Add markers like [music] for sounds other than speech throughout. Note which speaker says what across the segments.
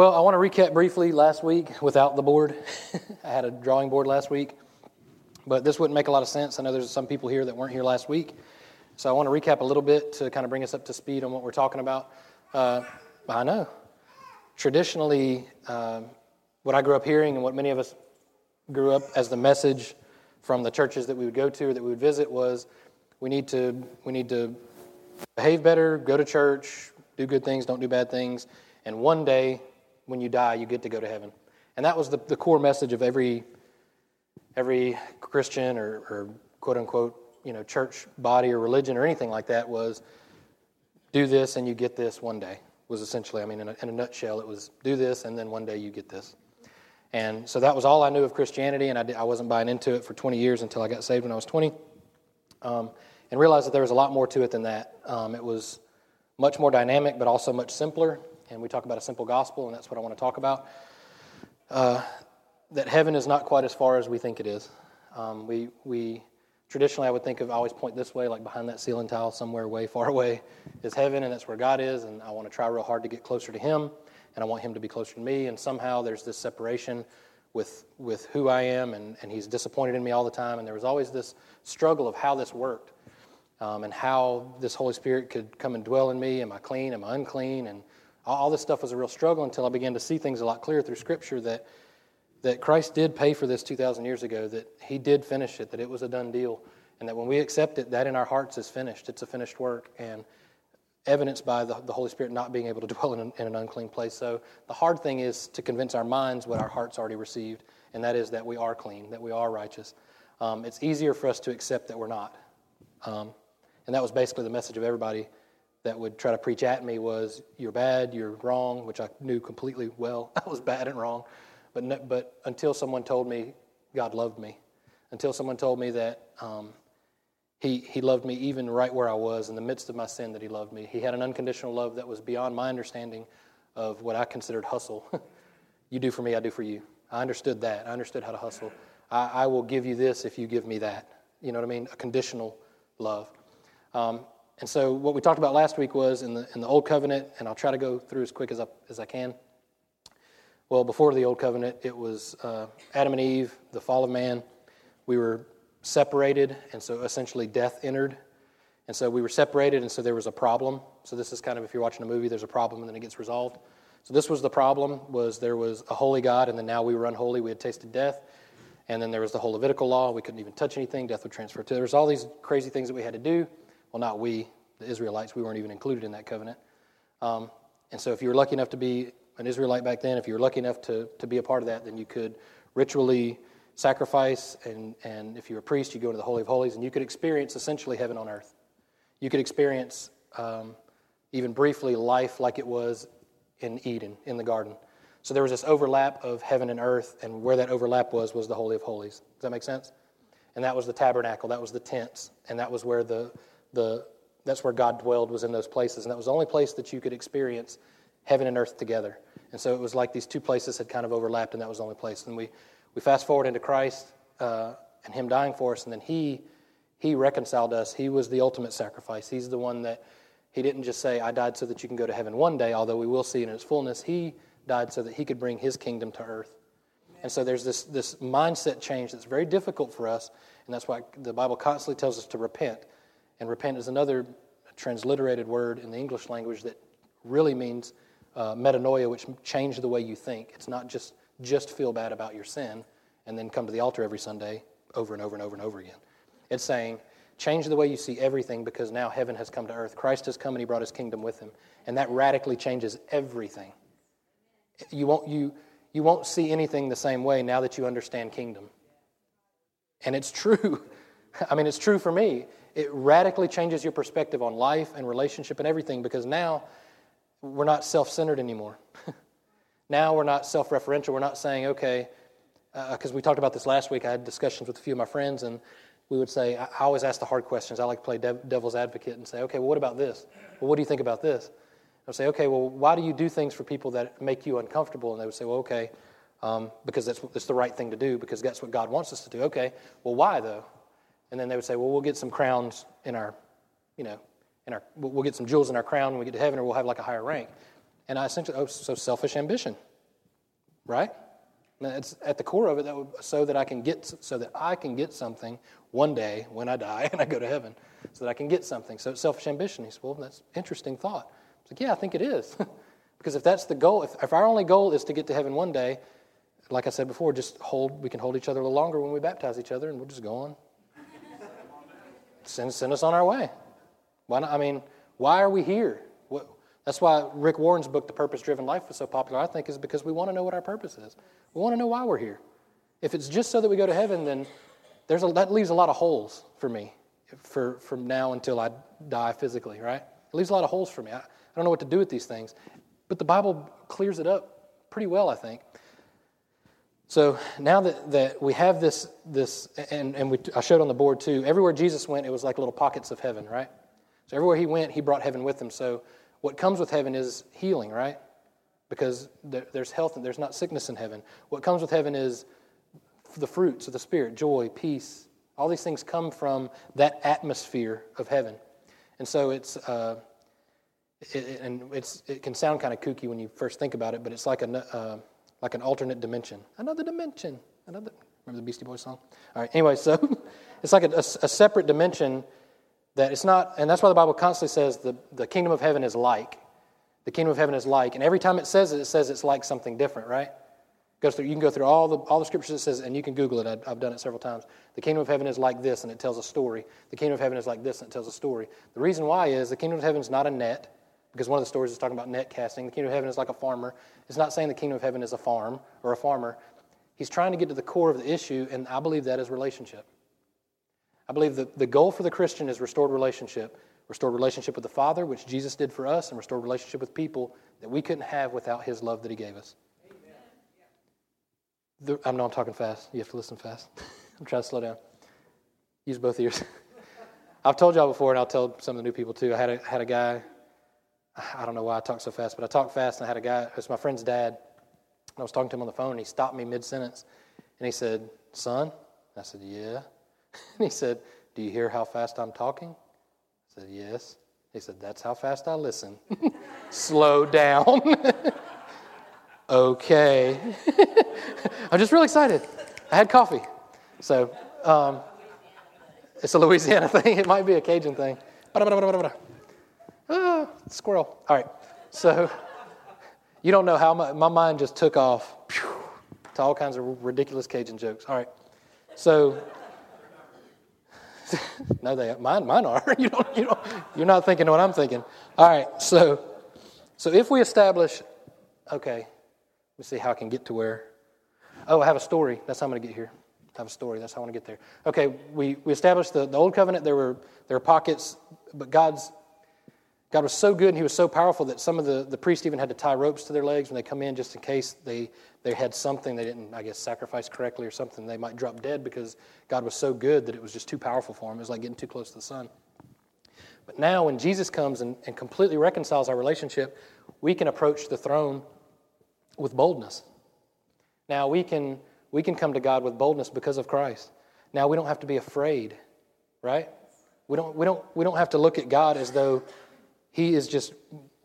Speaker 1: Well, I want to recap briefly last week without the board. [laughs] I had a drawing board last week, but this wouldn't make a lot of sense. I know there's some people here that weren't here last week. So I want to recap a little bit to kind of bring us up to speed on what we're talking about. Uh, I know. Traditionally, uh, what I grew up hearing and what many of us grew up as the message from the churches that we would go to or that we would visit was we need to, we need to behave better, go to church, do good things, don't do bad things, and one day when you die, you get to go to heaven. And that was the, the core message of every, every Christian or, or quote unquote, you know, church body or religion or anything like that was do this and you get this one day was essentially, I mean, in a, in a nutshell, it was do this and then one day you get this. And so that was all I knew of Christianity, and I, did, I wasn't buying into it for 20 years until I got saved when I was 20, um, and realized that there was a lot more to it than that. Um, it was much more dynamic, but also much simpler. And we talk about a simple gospel, and that's what I want to talk about. Uh, that heaven is not quite as far as we think it is. Um, we, we traditionally, I would think of, I always point this way, like behind that ceiling tile, somewhere way far away is heaven, and that's where God is, and I want to try real hard to get closer to Him and I want him to be closer to me. And somehow there's this separation with, with who I am, and, and he's disappointed in me all the time. And there was always this struggle of how this worked um, and how this Holy Spirit could come and dwell in me. Am I clean? Am I unclean? And all, this stuff was a real struggle until I began to see things a lot clearer through Scripture that, that Christ did pay for this 2,000 years ago, that he did finish it, that it was a done deal. And that when we accept it, that in our hearts is finished. It's a finished work. And evidenced by the, the Holy Spirit not being able to [laughs] dwell in an, in an unclean place. So the hard thing is to convince our minds what our hearts already received, and that is that we are clean, that we are righteous. Um, it's easier for us to accept that we're not. Um, and that was basically the message of everybody that would try to preach at me was you're bad, you're wrong, which I knew completely well. [laughs] I was bad and wrong. But, no, but until someone told me God loved me, until someone told me that um, he, he loved me even right where I was in the midst of my sin, that He loved me. He had an unconditional love that was beyond my understanding of what I considered hustle. [laughs] you do for me, I do for you. I understood that. I understood how to hustle. I, I, will give you this if you give me that. You know what I mean? A conditional love. Um, and so, what we talked about last week was in the, in the Old Covenant, and I'll try to go through as quick as I, as I can. Well, before the Old Covenant, it was uh, Adam and Eve, the fall of man. We were separated, and so essentially death entered. And so we were separated, and so there was a problem. So this is kind of if you're watching a movie, there's a problem, and then it gets resolved. So this was the problem: was there was a holy God, and then now we were unholy. We had tasted death, and then there was the whole Levitical law. We couldn't even touch anything. Death would transfer to. There was all these crazy things that we had to do. Well, not we, the Israelites. We weren't even included in that covenant. Um, and so, if you were lucky enough to be an Israelite back then, if you were lucky enough to, to be a part of that, then you could ritually sacrifice, and, and if you were a priest, you go into the Holy of Holies, and you could experience essentially heaven on earth. You could experience, um, even briefly, life like it was in Eden, in the garden. So there was this overlap of heaven and earth, and where that overlap was, was the Holy of Holies. Does that make sense? And that was the tabernacle, that was the tents, and that was where the, the that's where God dwelled, was in those places. And that was the only place that you could experience heaven and earth together. And so it was like these two places had kind of overlapped, and that was the only place. And we, we fast forward into Christ uh, and Him dying for us, and then He He reconciled us. He was the ultimate sacrifice. He's the one that He didn't just say, "I died so that you can go to heaven one day," although we will see in its fullness. He died so that He could bring His kingdom to earth. And so there's this this mindset change that's very difficult for us, and that's why the Bible constantly tells us to repent. And repent is another transliterated word in the English language that really means uh, metanoia, which change the way you think. It's not just just feel bad about your sin and then come to the altar every Sunday over and over and over and over again. It's saying, change the way you see everything because now heaven has come to earth. Christ has come and he brought his kingdom with him. And that radically changes everything. You won't, you, you won't see anything the same way now that you understand kingdom. And it's true. [laughs] I mean, it's true for me. It radically changes your perspective on life and relationship and everything because now we're not self centered anymore. [laughs] Now we're not self referential. We're not saying, okay, because uh, we talked about this last week. I had discussions with a few of my friends, and we would say, I, I always ask the hard questions. I like to play dev- devil's advocate and say, okay, well, what about this? Well, what do you think about this? I'll say, okay, well, why do you do things for people that make you uncomfortable? And they would say, well, okay, um, because that's, that's the right thing to do, because that's what God wants us to do. Okay, well, why though? And then they would say, well, we'll get some crowns in our, you know, in our, we'll get some jewels in our crown when we get to heaven, or we'll have like a higher rank. And I essentially, oh, so selfish ambition. right? It's at the core of it that would, so that I can get so that I can get something one day when I die [laughs] and I go to heaven, so that I can get something. So it's selfish ambition. He said, "Well, that's interesting thought." I was like, "Yeah, I think it is." [laughs] because if that's the goal, if, if our only goal is to get to heaven one day, like I said before, just hold. We can hold each other a little longer when we baptize each other, and we'll just go on. Send send us on our way. Why not? I mean, why are we here? What, that's why Rick Warren's book, The Purpose Driven Life, was so popular, I think, is because we want to know what our purpose is. We want to know why we're here. If it's just so that we go to heaven, then there's a, that leaves a lot of holes for me for, from now until I die physically, right? It leaves a lot of holes for me. I, I don't know what to do with these things. But the Bible clears it up pretty well, I think. So now that, that we have this, this and, and we, I showed on the board too, everywhere Jesus went, it was like little pockets of heaven, right? So everywhere he went, he brought heaven with him. So what comes with heaven is healing, right? Because there, there's health and there's not sickness in heaven. What comes with heaven is the fruits of the Spirit joy, peace. All these things come from that atmosphere of heaven. And so it's, uh, it, and it's, it can sound kind of kooky when you first think about it, but it's like, a, uh, like an alternate dimension. Another dimension. Another, remember the Beastie Boys song? All right, anyway, so [laughs] it's like a, a, a separate dimension that it's not, and that's why the Bible constantly says the, the kingdom of heaven is like. The kingdom of heaven is like. And every time it says it, it says it's like something different, right? Goes through, you can go through all the, all the scriptures it says, and you can Google it. I've, I've done it several times. The kingdom of heaven is like this, and it tells a story. The kingdom of heaven is like this, and it tells a story. The reason why is the kingdom of heaven is not a net, because one of the stories is talking about net casting. The kingdom of heaven is like a farmer. It's not saying the kingdom of heaven is a farm or a farmer. He's trying to get to the core of the issue, and I believe that is relationship. I believe that the goal for the Christian is restored relationship. Restored relationship with the Father, which Jesus did for us, and restored relationship with people that we couldn't have without His love that He gave us. The, I know I'm talking fast. You have to listen fast. [laughs] I'm trying to slow down. Use both ears. [laughs] I've told y'all before, and I'll tell some of the new people too. I had a, had a guy, I don't know why I talk so fast, but I talk fast, and I had a guy, it's my friend's dad, and I was talking to him on the phone, and he stopped me mid sentence, and he said, Son? I said, Yeah. [laughs] And he said, Do you hear how fast I'm talking? I said, Yes. He said, That's how fast I listen. [laughs] Slow down. [laughs] okay. I'm just really excited. I had coffee. So um, it's a Louisiana thing. It might be a Cajun thing. Ah, squirrel. All right. So [laughs] you don't know how my, my mind just took off to all kinds of ridiculous Cajun jokes. All right. So [laughs] no, they mine mine are. [laughs] you don't you don't you're not thinking what I'm thinking. All right, so so if we establish, okay, let me see how I can get to where. Oh, I have a story. That's how I'm going to get here. I have a story. That's how I want to get there. Okay, we, we established the, the old covenant. There were there were pockets, but God's God was so good and He was so powerful that some of the, the priests even had to tie ropes to their legs when they come in just in case they, they had something they didn't, I guess, sacrifice correctly or something. They might drop dead because God was so good that it was just too powerful for them. It was like getting too close to the sun. But now, when Jesus comes and, and completely reconciles our relationship, we can approach the throne with boldness. Now, we can, we can come to God with boldness because of Christ. Now, we don't have to be afraid, right? We don't, we don't, we don't have to look at God as though he is just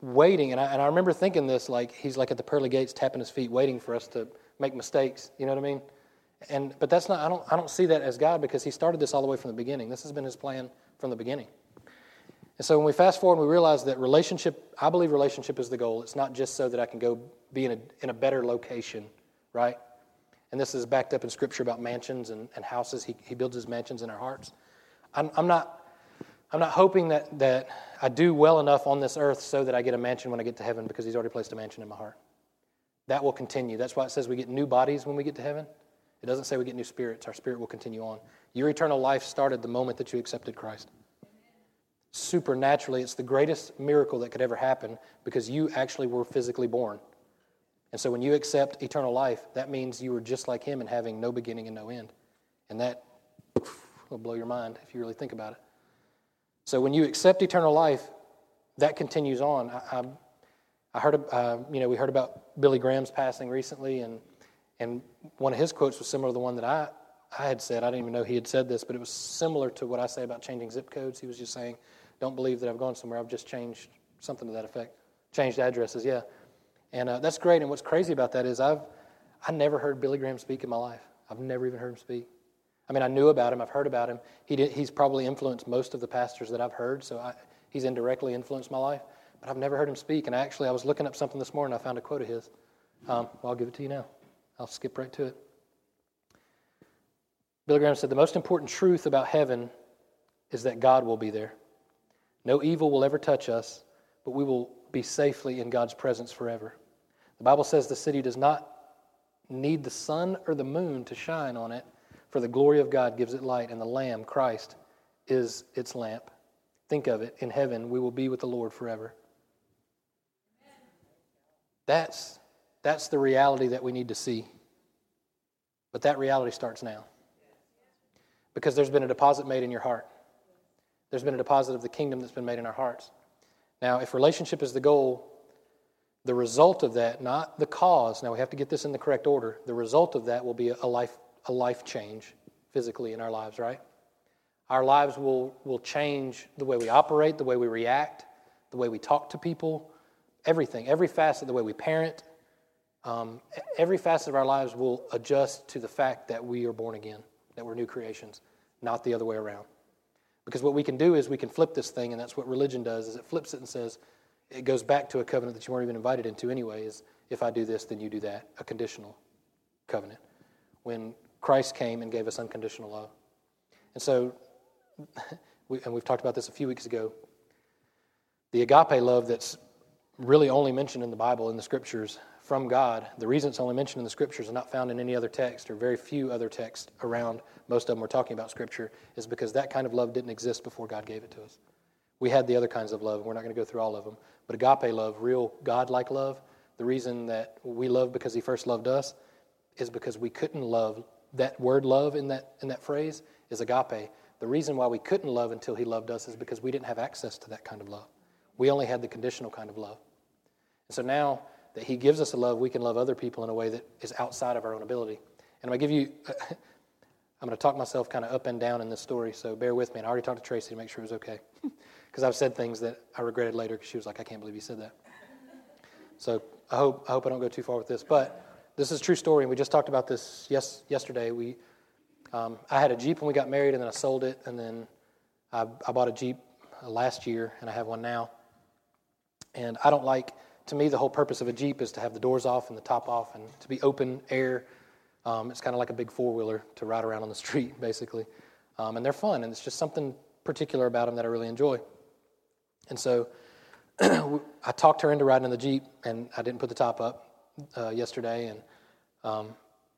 Speaker 1: waiting. And I, and I remember thinking this like he's like at the pearly gates tapping his feet, waiting for us to make mistakes. You know what I mean? And but that's not I don't I don't see that as God because he started this all the way from the beginning. This has been his plan from the beginning. And so when we fast forward we realize that relationship, I believe relationship is the goal. It's not just so that I can go be in a, in a better location, right? And this is backed up in Scripture about mansions and, and houses. He, he builds his mansions in our hearts. I'm, I'm not I'm not hoping that, that I do well enough on this earth so that I get a mansion when I get to heaven because He's already placed a mansion in my heart. That will continue. That's why it says we get new bodies when we get to heaven. It doesn't say we get new spirits. Our spirit will continue on. Your eternal life started the moment that you accepted Christ. Supernaturally, it's the greatest miracle that could ever happen because you actually were physically born. And so when you accept eternal life, that means you were just like Him and having no beginning and no end. And that will blow your mind if you really think about it. So when you accept eternal life, that continues on. I, I, I heard, uh, you know, we heard about Billy Graham's passing recently, and and one of his quotes was similar to the one that I I had said. I didn't even know he had said this, but it was similar to what I say about changing zip codes. He was just saying, "Don't believe that I've gone somewhere. I've just changed something to that effect. Changed addresses, yeah." And uh, that's great. And what's crazy about that is I've I never heard Billy Graham speak in my life. I've never even heard him speak. I mean, I knew about him, I've heard about him. He did, he's probably influenced most of the pastors that I've heard, so I, he's indirectly influenced my life. But I've never heard him speak. And actually, I was looking up something this morning, I found a quote of his. Um, well, I'll give it to you now. I'll skip right to it. Billy Graham said, The most important truth about heaven is that God will be there. No evil will ever touch us, but we will be safely in God's presence forever. The Bible says the city does not need the sun or the moon to shine on it, for the glory of God gives it light, and the Lamb, Christ, is its lamp. Think of it in heaven, we will be with the Lord forever. That's, that's the reality that we need to see. But that reality starts now. Because there's been a deposit made in your heart. There's been a deposit of the kingdom that's been made in our hearts. Now, if relationship is the goal, the result of that, not the cause, now we have to get this in the correct order. The result of that will be a life, a life change physically in our lives, right? Our lives will, will change the way we operate, the way we react, the way we talk to people, everything, every facet, the way we parent, um, every facet of our lives will adjust to the fact that we are born again, that we're new creations, not the other way around. Because what we can do is we can flip this thing, and that's what religion does, is it flips it and says, it goes back to a covenant that you weren't even invited into anyway, is if I do this, then you do that, a conditional covenant. When Christ came and gave us unconditional love. And so, [laughs] we, and we've talked about this a few weeks ago, the agape love that's really only mentioned in the Bible, in the scriptures, from God, the reason it's only mentioned in the scriptures and not found in any other text or very few other texts around, most of them we're talking about scripture, is because that kind of love didn't exist before God gave it to us. We had the other kinds of love. and We're not going to go through all of them. But agape love, real God like love, the reason that we love because He first loved us is because we couldn't love. That word love in that, in that phrase is agape. The reason why we couldn't love until He loved us is because we didn't have access to that kind of love. We only had the conditional kind of love. And so now, that He gives us a love, we can love other people in a way that is outside of our own ability. And I'm going to give you, [laughs] I'm going to talk myself kind of up and down in this story, so bear with me. And I already talked to Tracy to make sure it was okay. [laughs] Because I've said things that I regretted later because she was like, I can't believe you said that. So I hope, I hope I don't go too far with this. But this is a true story, and we just talked about this yes, yesterday. We, um, I had a Jeep when we got married, and then I sold it, and then I, I bought a Jeep uh, last year, and I have one now. And I don't like to me, the whole purpose of a Jeep is to have the doors off and the top off and to be open air. Um, it's kind of like a big four wheeler to ride around on the [laughs] street, basically. Um, and they're fun, and it's just something particular about them that I really enjoy. And so [clears throat] I talked her into riding in the Jeep, and I didn't put the top up uh, yesterday, and um,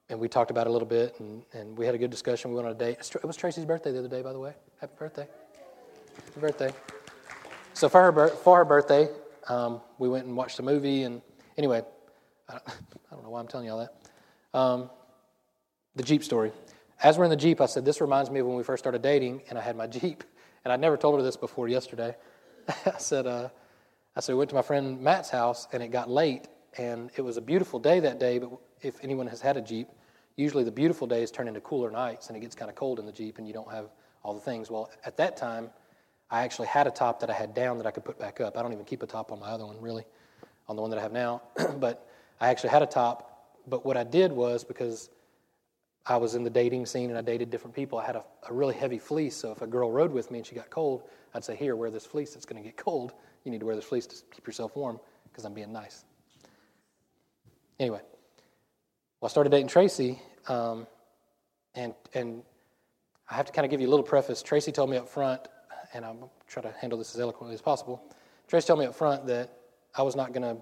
Speaker 1: and we talked about it a little bit, and, and we had a good discussion. We went on a date. It was Tracy's birthday the other day, by the way. Happy birthday! Happy birthday! So for her for her birthday, um, we went and watched a movie, and anyway, I don't, [laughs] I don't know why I'm telling you all that. Um, the Jeep story. As we're in the Jeep, I said, This reminds me of when we first started dating, and I had my Jeep. [laughs] And I'd never told her this before yesterday. [laughs] I said, uh, I said, we went to my friend Matt's house, and it got late, and it was a beautiful day that day, but if anyone has had a Jeep, usually the beautiful days turn into cooler nights, and it gets kind of cold in the Jeep, and you don't have all the things. Well, at that time, I actually had a top that I had down that I could put back up. I don't even keep a top on my other one, really, on the one that I have now. [clears throat] but I actually had a top. But what I did was because I was in the dating scene and I dated different people, I had a, a really heavy fleece. So if a girl rode with me and she got cold, I'd say, Here, wear this fleece. It's going to get cold. You need to wear this fleece to keep yourself warm because I'm being nice. Anyway, well, I started dating Tracy, um, and, and I have to kind of give you a little preface. Tracy told me up front and I'm try to handle this as eloquently as possible. Tracy told me up front that I was not gonna,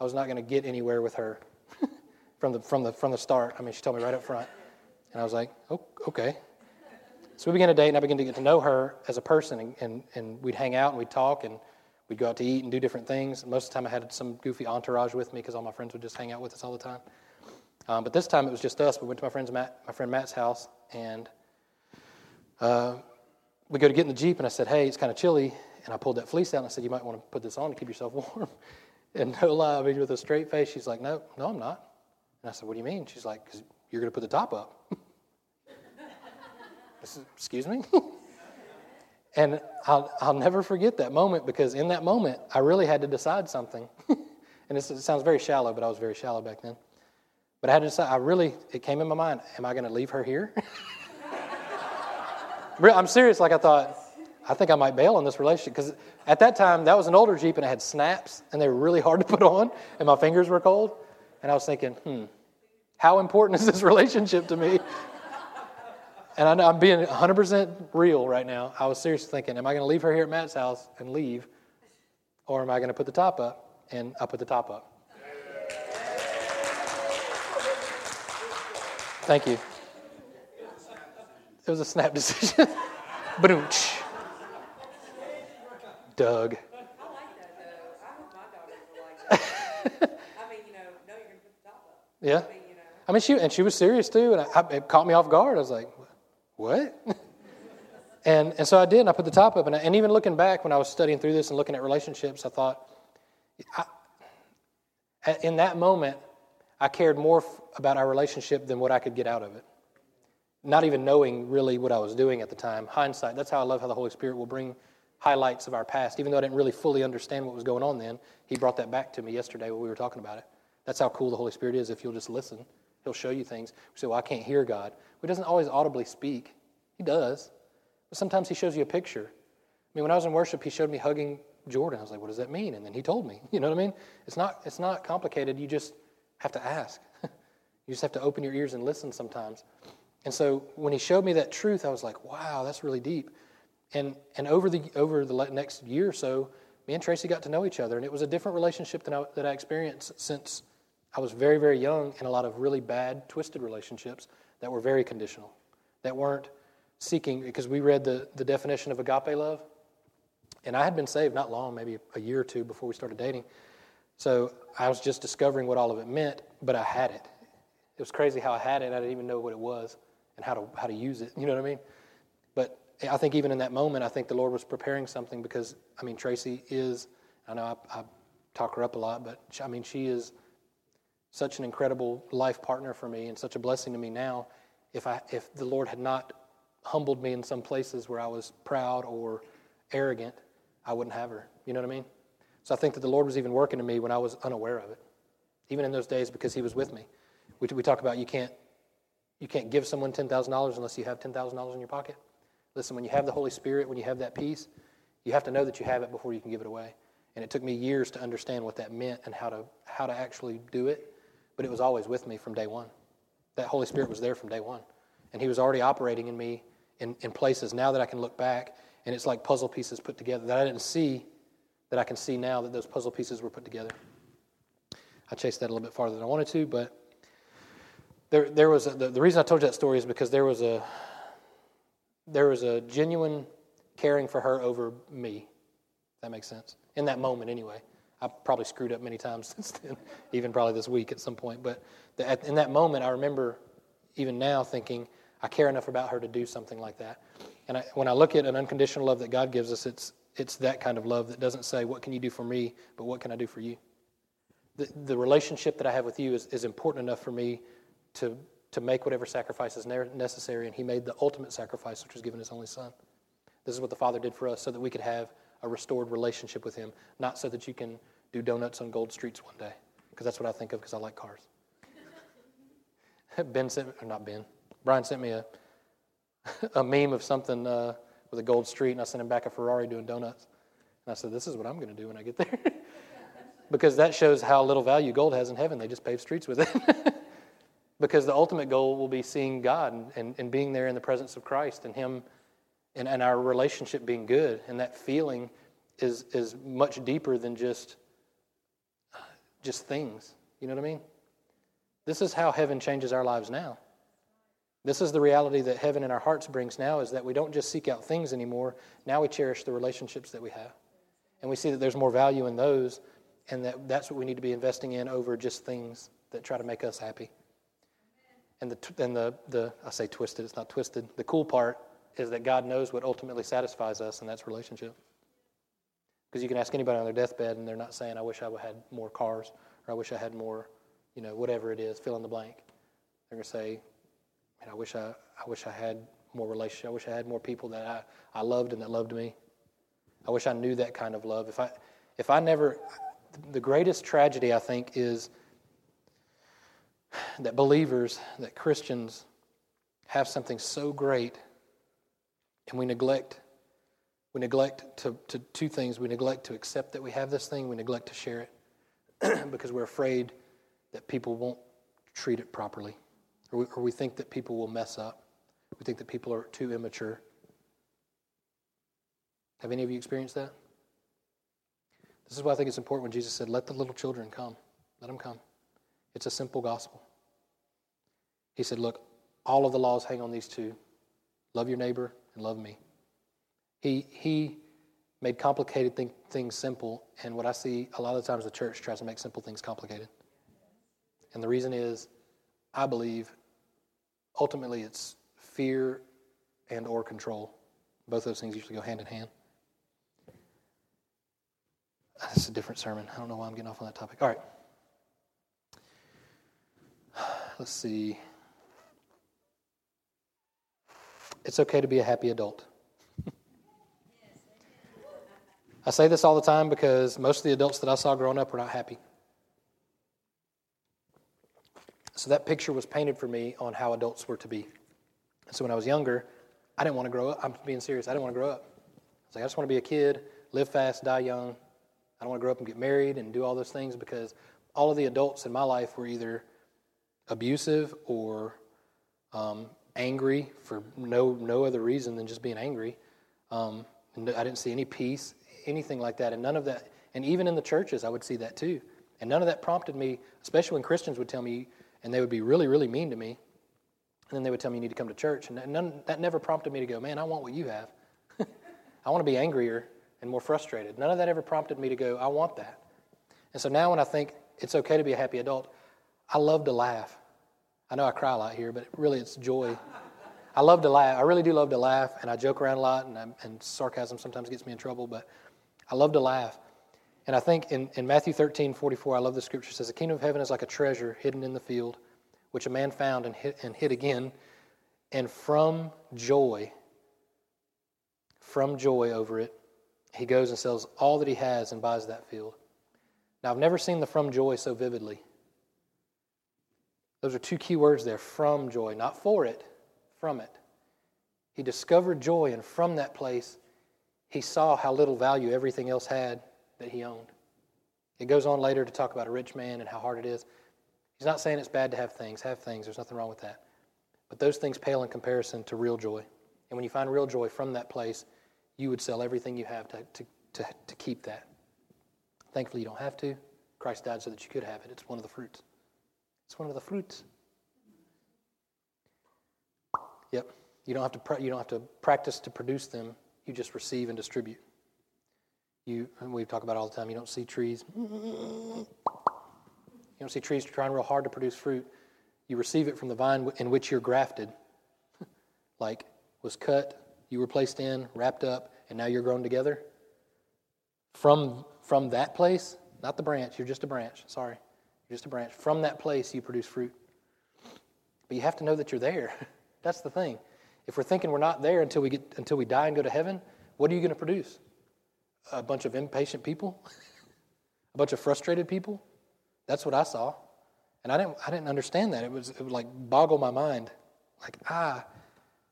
Speaker 1: I was not gonna get anywhere with her [laughs] from the from the from the start. I mean, she told me right up front, and I was like, oh, okay. So we began to date, and I began to get to know her as a person, and, and, and we'd hang out and we'd talk, and we'd go out to eat and do different things. Most of the time, I had some goofy entourage with me because all my friends would just hang out with us all the time. Um, but this time, it was just us. We went to my friend's Matt, my friend Matt's house, and uh, we go to get in the Jeep, and I said, Hey, it's kind of chilly. And I pulled that fleece out, and I said, You might want to put this on to keep yourself [laughs] warm. And no lie, I mean, with a straight face, she's like, No, no, I'm not. And I said, What do you mean? She's like, Because you're going to put the top up. [laughs] Said, Excuse me? [laughs] and I'll, I'll never forget that moment because in that moment, I really had to decide something. [laughs] and it sounds very shallow, but I was very shallow back then. But I had to decide, I really, it came in my mind, am I going to leave her here? [laughs] I'm serious. Like I thought, I think I might bail on this relationship because at that time that was an older Jeep and it had snaps and they were really hard to put on and my fingers were cold. And I was thinking, hmm, how important is this [laughs] relationship to me? And I know I'm being 100% real right now. I was seriously thinking, am I going to leave her here at Matt's house and leave? Or am I going to put the top up? And I put the top up. Thank you. It was a snap decision. [laughs] Badooch. Doug.
Speaker 2: I like that though. I hope my daughters will like that. [laughs] I mean, you know, you're gonna put the top up.
Speaker 1: Yeah.
Speaker 2: I mean.
Speaker 1: I mean, she and she was serious too, and I, it caught me off guard. I was like, "What?" [laughs] and and so I did. And I put the top up, and, I, and even looking back when I was studying through this and looking at relationships, I thought, I, in that moment, I cared more f- about our relationship than what I could get out of it. Not even knowing really what I was doing at the time. Hindsight. That's how I love how the Holy Spirit will bring highlights of our past. Even though I didn't really fully understand what was going on then, He brought that back to me yesterday when we were talking about it. That's how cool the Holy Spirit is. If you'll just listen, He'll show you things. We say, "Well, I can't hear God." He doesn't always audibly speak. He does, but sometimes He shows you a picture. I mean, when I was in worship, He showed me hugging Jordan. I was like, "What does that mean?" And then He told me. [laughs] You know what I mean? It's not. It's not complicated. You just have to ask. [laughs] you just have to open your ears and listen sometimes. And so when He showed me that truth, I was like, "Wow, that's really deep." And, and over, the, over the next year or so, me and Tracy got to know each other, and it was a different relationship than I, that I experienced since I was very, very young in a lot of really bad, twisted relationships that were very conditional, that weren't seeking, because we read the, the definition of agape love, and I had been saved not long, maybe a year or two before we started dating. So I was just discovering what all of it meant, but I had it. It was crazy how I had it. I didn't even know what it was and how to, how to use it. You know what I mean? But I think even in that moment, I think the Lord was preparing something because, I mean, Tracy is, I know I, I talk her up a lot, but I mean, she is such an incredible life partner for me and such a blessing to me now. If, I, if the Lord had not humbled me in some places where I was proud or arrogant, I wouldn't have her. You know what I mean? So I think that the Lord was even working in me when I was unaware of it, even in those days because He was with me. We, we talk about you can't, you can't give someone $10,000 unless you have $10,000 in your pocket. Listen, when you have the Holy Spirit, when you have that peace, you have to know that you have it before you can give it away. And it took me years to understand what that meant and how to, how to actually do it, but it was always with me from day one. That Holy Spirit was there from day one. And He was already operating in me in, in places now that I can look back, and it's like puzzle pieces put together that I didn't see, that I can see now that those puzzle pieces were put together. I chased that a little bit farther than I wanted to, but there, there was a, the, the reason I told you that story is because there was a there was a genuine caring for her over me. That makes sense. In that moment, anyway. I probably screwed up many times [laughs] since then, even probably this week at some point. But the, at, in that moment, I remember even now thinking, I care enough about her to do something like that. And I, when I look at an unconditional love that God gives us, it's, it's that kind of love that doesn't say, What can you do for me, but what can I do for you? The, the relationship that I have with you is, is important enough for me to to make whatever sacrifice is necessary, and he made the ultimate sacrifice, which was giving his only son. This is what the Father did for us so that we could have a restored relationship with him, not so that you can do donuts on gold streets one day, because that's what I think of because I like cars. [laughs] ben sent, or not Ben, Brian sent me a, [laughs] a meme of something uh, with a gold street, and I sent him back a Ferrari doing donuts. And I said, This is what I'm going to do when I get there. [laughs] because that shows how little value gold has in heaven. They just pave streets with it. because the ultimate goal will be seeing God and, and, and, being there in the presence of Christ and Him and, and our relationship being good. And that feeling is, is much deeper than just, uh, just things. You know what I mean? This is how heaven changes our lives now. This is the reality that heaven in our hearts brings now is that we don't just seek out things anymore. Now we cherish the relationships that we have. And we see that there's more value in those, and that that's what we need to be investing in over just things that try to make us happy. And the, and the, the, I say twisted, it's not twisted. The cool part is that God knows what ultimately satisfies us, and that's relationship. Because you can ask anybody on their deathbed, and they're not saying, I wish I had more cars, or I wish I had more, you know, whatever it is, fill in the blank. They're going to say, Man, I wish I, I wish I had more relationship. I wish I had more people that I, I loved and that loved me. I wish I knew that kind of love. If I, if I never, the greatest tragedy, I think, is that believers, that Christians have something so great and we neglect we neglect to, to two things. We neglect to accept that we have this thing. We neglect to share it [clears throat] because we're afraid that people won't treat it properly. Or we, or we think that people will mess up. We think that people are too immature. Have any of you experienced that? This is why i think it's important when jesus said let the little children come. Let them come. It's a simple gospel. He said look all of the laws hang on these two. Love your neighbor and love me. He, he made complicated thing, things simple, and what I see a lot of times the church tries to make simple things complicated. And the reason is, I believe, ultimately it's fear and or control. Both those things usually go hand in hand. That's a different sermon. I don't know why I'm getting off on that topic. All right. Let's see. It's okay to be a happy adult. I say this all the time because most of the adults that I saw growing up were not happy. So that picture was painted for me on how adults were to be. So when I was younger, I didn't want to grow up. I'm being serious. I didn't want to grow up. I was like, I just want to be a kid, live fast, die young. I don't want to grow up and get married and do all those things because all of the adults in my life were either abusive or um, angry for no no other reason than just being angry. Um, I didn't see any peace, anything like that, and none of that. And even in the churches, I would see that too. And none of that prompted me, especially when Christians would tell me, and they would be really, really mean to me, and then they would tell me you need to come to church, and none, that never prompted me to go, man, I want what you have. [laughs] I want to be angrier and more frustrated. None of that ever prompted me to go, I want that. And so now when I think it's okay to be a happy adult, I love to laugh. I know I cry a lot here, but really it's joy. I love to laugh. I really do love to laugh, and I joke around a lot, and, and sarcasm sometimes gets me in trouble, but I love to laugh. And I think in, in Matthew 13, 44, I love the scripture says, The kingdom of heaven is like a treasure hidden in the field, which a man found and hid, and hid again. And from joy, from joy over it, he goes and sells all that he has and buys that field. Now, I've never seen the from joy so vividly. Those are two key words there from joy, not for it, from it. He discovered joy, and from that place, he saw how little value everything else had that he owned. It goes on later to talk about a rich man and how hard it is. He's not saying it's bad to have things. Have things. There's nothing wrong with that. But those things pale in comparison to real joy. And when you find real joy from that place, you would sell everything you have to, to, to, to keep that. Thankfully, you don't have to. Christ died so that you could have it. It's one of the fruits. It's one of the fruits. Yep. You don't have to, you don't have to practice to produce them. You just receive and distribute. You, we talk about all the time, you don't see trees. You don't see trees trying real hard to produce fruit. You receive it from the vine in which you're grafted. [laughs] like was cut, you were placed in, wrapped up, and now you're grown together. From, from that place, not the branch, you're just a branch, sorry just a branch. From that place, you produce fruit. But you have to know that you're there. [laughs] That's the thing. If we're thinking we're not there until we, get, until we die and go to heaven, what are you going to produce? A bunch of impatient people? [laughs] a bunch of frustrated people? That's what I saw. And I didn't, I didn't understand that. It, was, it would like boggle my mind. Like, ah,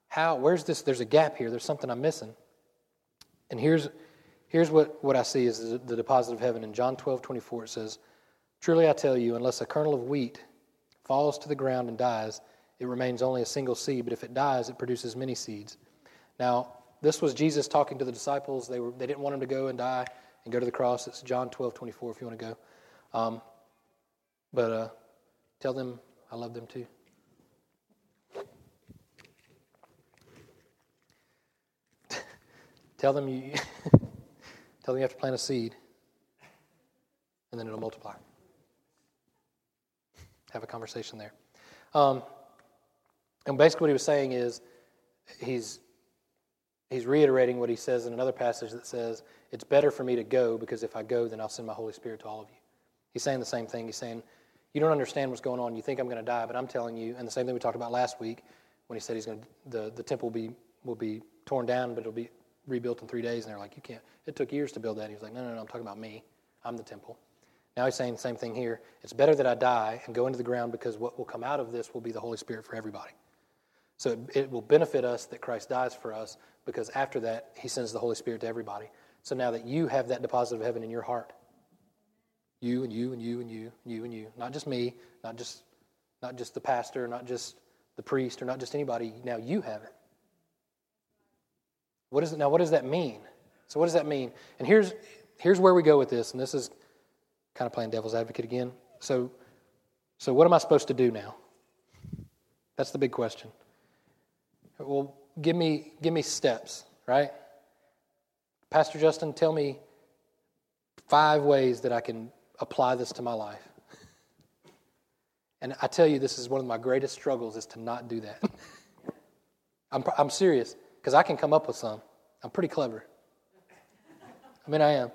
Speaker 1: how, where's this? There's a gap here. There's something I'm missing. And here's, here's what, what I see is the deposit of heaven. In John 12, 24, it says, Truly I tell you, unless a kernel of wheat falls to the ground and dies, it remains only a single seed, but if it dies, it produces many seeds. Now, this was Jesus talking to the disciples. They, were, they didn't want him to go and die and go to the cross. It's John 12, 24, if you want to go. Um, but uh, tell them I love them too. [laughs] tell them you [laughs] tell them you have to plant a seed and then it'll multiply have a conversation there. Um, and basically, what he was saying is he's, he's reiterating what he says in another passage that says, It's better for me to go because if I go, then I'll send my Holy Spirit to all of you. He's saying the same thing. He's saying, You don't understand what's going on. You think I'm going to die, but I'm telling you, and the same thing we talked about last week when he said he's going to, the, the temple will be, will be torn down, but it'll be rebuilt in three days. And they're like, You can't. It took years to build that. He was like, No, no, no, I'm talking about me. I'm the temple. Now he's saying the same thing here. It's better that I die and go into the ground because what will come out of this will be the Holy Spirit for everybody. So it, it will benefit us that Christ dies for us because after that, he sends the Holy Spirit to everybody. So now that you have that deposit of heaven in your heart, you and you and you and you, and you and you, not just me, not just, not just the pastor, not just the priest, or not just anybody, now you have it. What is it now? What does that mean? So what does that mean? And here's here's where we go with this, and this is kind of playing devil's advocate again. So so what am I supposed to do now? That's the big question. Well, give me give me steps, right? Pastor Justin, tell me five ways that I can apply this to my life. And I tell you, this is one of my greatest struggles is to not do that. [laughs] I'm, I'm serious because I can come up with some. I'm pretty clever. I mean, I am.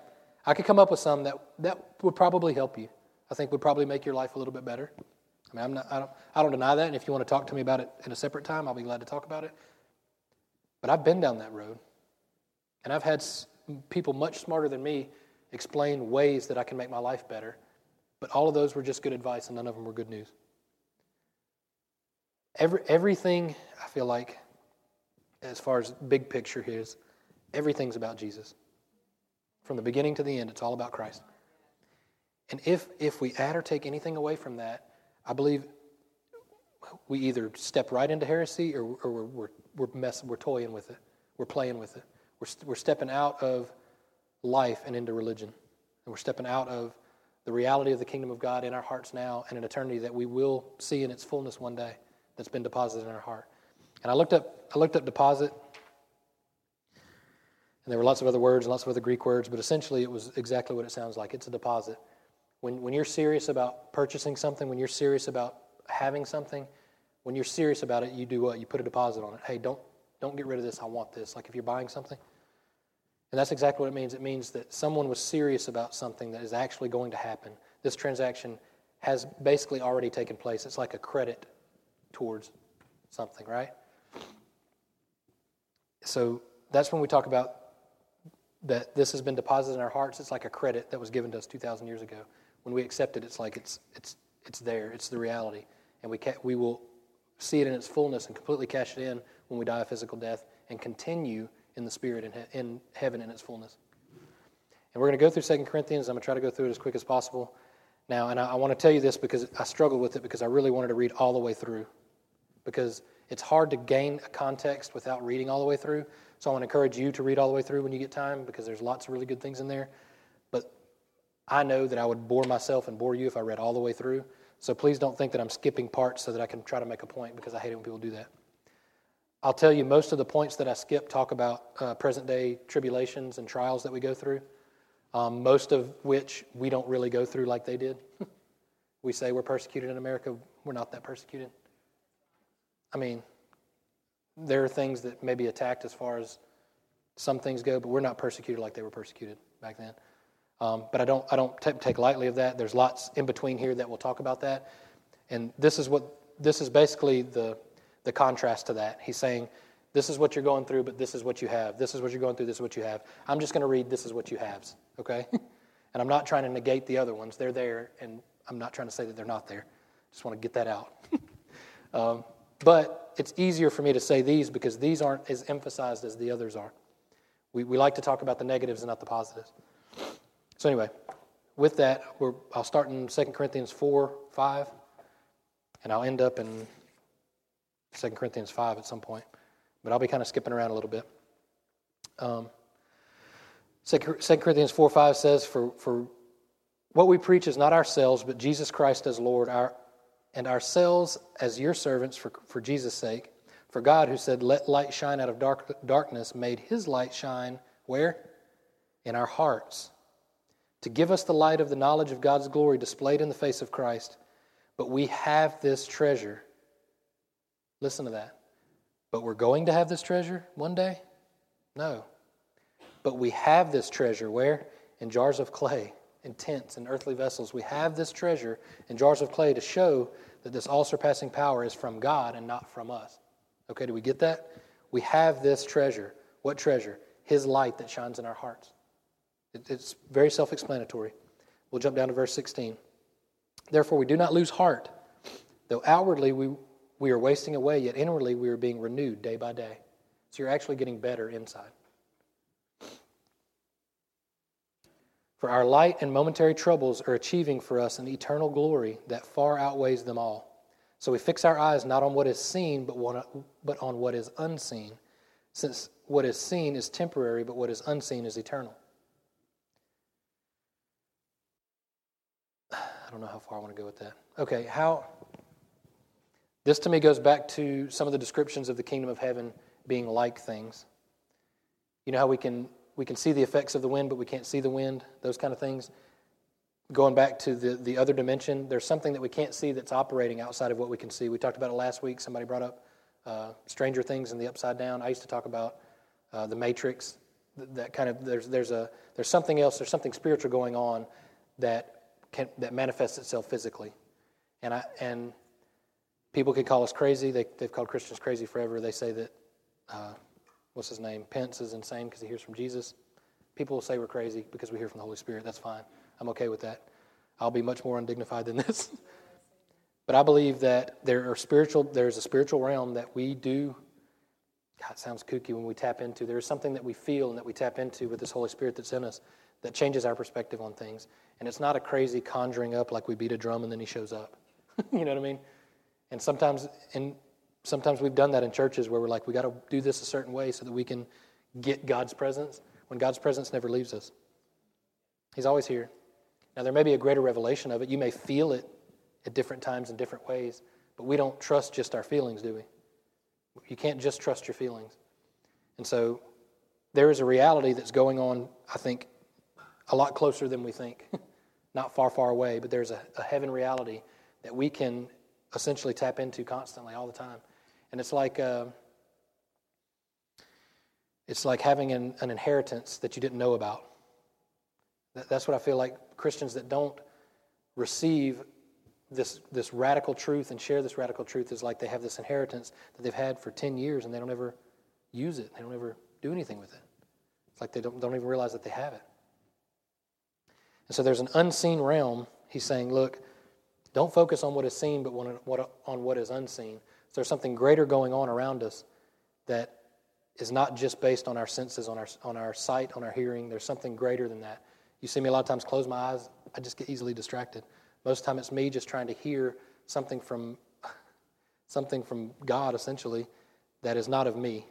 Speaker 1: I could come up with some that, that would probably help you. I think would probably make your life a little bit better. I mean, I'm not, I, don't, I don't deny that. And if you want to talk to me about it in a separate time, I'll be glad to talk about it. But I've been down that road. And I've had people much smarter than me explain ways that I can make my life better. But all of those were just good advice, and none of them were good news. Every, everything, I feel like, as far as big picture is, everything's about Jesus. From the beginning to the end, it's all about Christ. And if, if we add or take anything away from that, I believe we either step right into heresy or, or we're, we're, we're, mess, we're toying with it. We're playing with it. We're, we're stepping out of life and into religion. And we're stepping out of the reality of the kingdom of God in our hearts now and an eternity that we will see in its fullness one day that's been deposited in our heart. And I looked up, I looked up deposit, and there were lots of other words and lots of other Greek words, but essentially it was exactly what it sounds like. It's a deposit. When, when you're serious about purchasing something, when you're serious about having something, when you're serious about it, you do what? You put a deposit on it. Hey, don't, don't get rid of this. I want this. Like if you're buying something. And that's exactly what it means. It means that someone was serious about something that is actually going to happen. This transaction has basically already taken place. It's like a credit towards something, right? So that's when we talk about that this has been deposited in our hearts. It's like a credit that was given to us 2,000 years ago. When we accept it, it's like it's, it's, it's there, it's the reality. And we, ca- we will see it in its fullness and completely cash it in when we die a physical death and continue in the Spirit in, he- in heaven in its fullness. And we're going to go through 2 Corinthians. I'm going to try to go through it as quick as possible. Now, and I, I want to tell you this because I struggled with it because I really wanted to read all the way through. Because it's hard to gain a context without reading all the way through. So I want to encourage you to read all the way through when you get time because there's lots of really good things in there. But I know that I would bore myself and bore you if I read all the way through. So please don't think that I'm skipping parts so that I can try to make a point because I hate it when people do that. I'll tell you, most of the points that I skip talk about uh, present day tribulations and trials that we go through, um, most of which we don't really go through like they did. [laughs] we say we're persecuted in America, we're not that persecuted. I mean, there are things that may be attacked as far as some things go, but we're not persecuted like they were persecuted back then. Um, but I don't, I don't t- take lightly of that. There's lots in between here that we'll talk about that. And this is what this is basically the the contrast to that. He's saying, This is what you're going through, but this is what you have. This is what you're going through, this is what you have. I'm just going to read, This is what you have, okay? [laughs] and I'm not trying to negate the other ones. They're there, and I'm not trying to say that they're not there. Just want to get that out. [laughs] um, but it's easier for me to say these because these aren't as emphasized as the others are. We, we like to talk about the negatives and not the positives. So, anyway, with that, I'll start in 2 Corinthians 4 5, and I'll end up in 2 Corinthians 5 at some point. But I'll be kind of skipping around a little bit. Um, 2 Corinthians 4 5 says, for, for what we preach is not ourselves, but Jesus Christ as Lord, our, and ourselves as your servants for, for Jesus' sake. For God, who said, Let light shine out of dark, darkness, made his light shine where? In our hearts, to give us the light of the knowledge of God's glory displayed in the face of Christ. But we have this treasure Listen to that. But we're going to have this treasure one day? No. But we have this treasure where? In jars of clay, in tents, and earthly vessels. We have this treasure in jars of clay to show that this all surpassing power is from God and not from us. Okay, do we get that? We have this treasure. What treasure? His light that shines in our hearts. It's very self explanatory. We'll jump down to verse 16. Therefore, we do not lose heart. Though outwardly we, we are wasting away, yet inwardly we are being renewed day by day. So you're actually getting better inside. For our light and momentary troubles are achieving for us an eternal glory that far outweighs them all. So we fix our eyes not on what is seen, but, on what is unseen, since what is seen is temporary, but what is unseen is eternal. [sighs] I don't know how far I want to go with that. Okay, how. This to me goes back to some of the descriptions of the kingdom of heaven being like things. You know how we can we can see the effects of the wind, but we can't see the wind, those kind of things. Going back to the, the other dimension, there's something that we can't see that's operating outside of what we can see. We talked about it last week. Somebody brought up uh, Stranger Things and the Upside Down. I used to talk about uh, the Matrix. That kind of there's there's a there's something else. There's something spiritual going on that can, that manifests itself physically, and I and people can call us crazy. They, they've called Christians crazy forever. They say that uh, what's his name Pence is insane because he hears from Jesus. People will say we're crazy because we hear from the Holy Spirit. That's fine. I'm okay with that. I'll be much more undignified than [laughs] this. but I believe that there are spiritual. There's a spiritual realm that we do God, it sounds kooky when we tap into. There is something that we feel and that we tap into with this Holy Spirit that's in us that changes our perspective on things. And it's not a crazy conjuring up like we beat a drum and then he shows up. [laughs] you know what I mean? And sometimes, in, sometimes we've done that in churches where we're like, we got to do this a certain way so that we can get God's presence when God's presence never leaves us. He's always here. Now, there may be a greater revelation of it. You may feel it at different times in different ways, but we don't trust just our feelings, do we? You can't just trust your feelings. And so there is a reality that's going on, I think, a lot closer than we think. [laughs] Not far, far away, but there's a, a heaven reality that we can essentially tap into constantly all the time. And it's like, uh, it's like having an, an, inheritance that you didn't know about. That, that's what I feel like Christians that don't receive this, this radical truth and share this radical truth is like they have this inheritance that they've had for 10 years and they don't ever use it. They don't ever do anything with it. It's like they don't, don't even realize that they have it. And so there's an unseen realm. He's saying, look, don't focus on what is seen, but on what is unseen. There's something greater going on around us that is not just based on our senses, on our, on our sight, on our hearing. There's something greater than that. You see me a lot of times close my eyes, I just get easily distracted. Most of the time, it's me just trying to hear something from [laughs] something from God, essentially, that is not of me.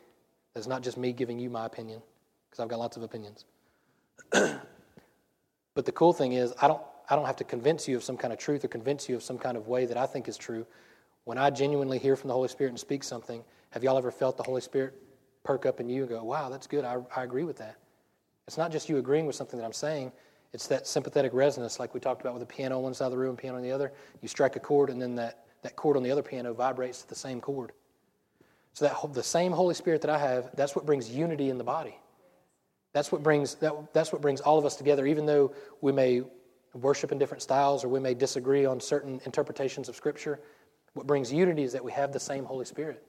Speaker 1: That's not just me giving you my opinion, because I've got lots of opinions. [clears throat] but the cool thing is, I don't, I don't have to convince you of some kind of truth or convince you of some kind of way that I think is true. When I genuinely hear from the Holy Spirit and speak something, have y'all ever felt the Holy Spirit perk up in you and go, wow, that's good. I, I agree with that. It's not just you agreeing with something that I'm saying, it's that sympathetic resonance, like we talked about with the piano on one side of the room, piano on the other. You strike a chord, and then that, that chord on the other piano vibrates to the same chord. So that the same Holy Spirit that I have, that's what brings unity in the body. That's what brings that, that's what brings all of us together, even though we may worship in different styles or we may disagree on certain interpretations of Scripture. What brings unity is that we have the same Holy Spirit.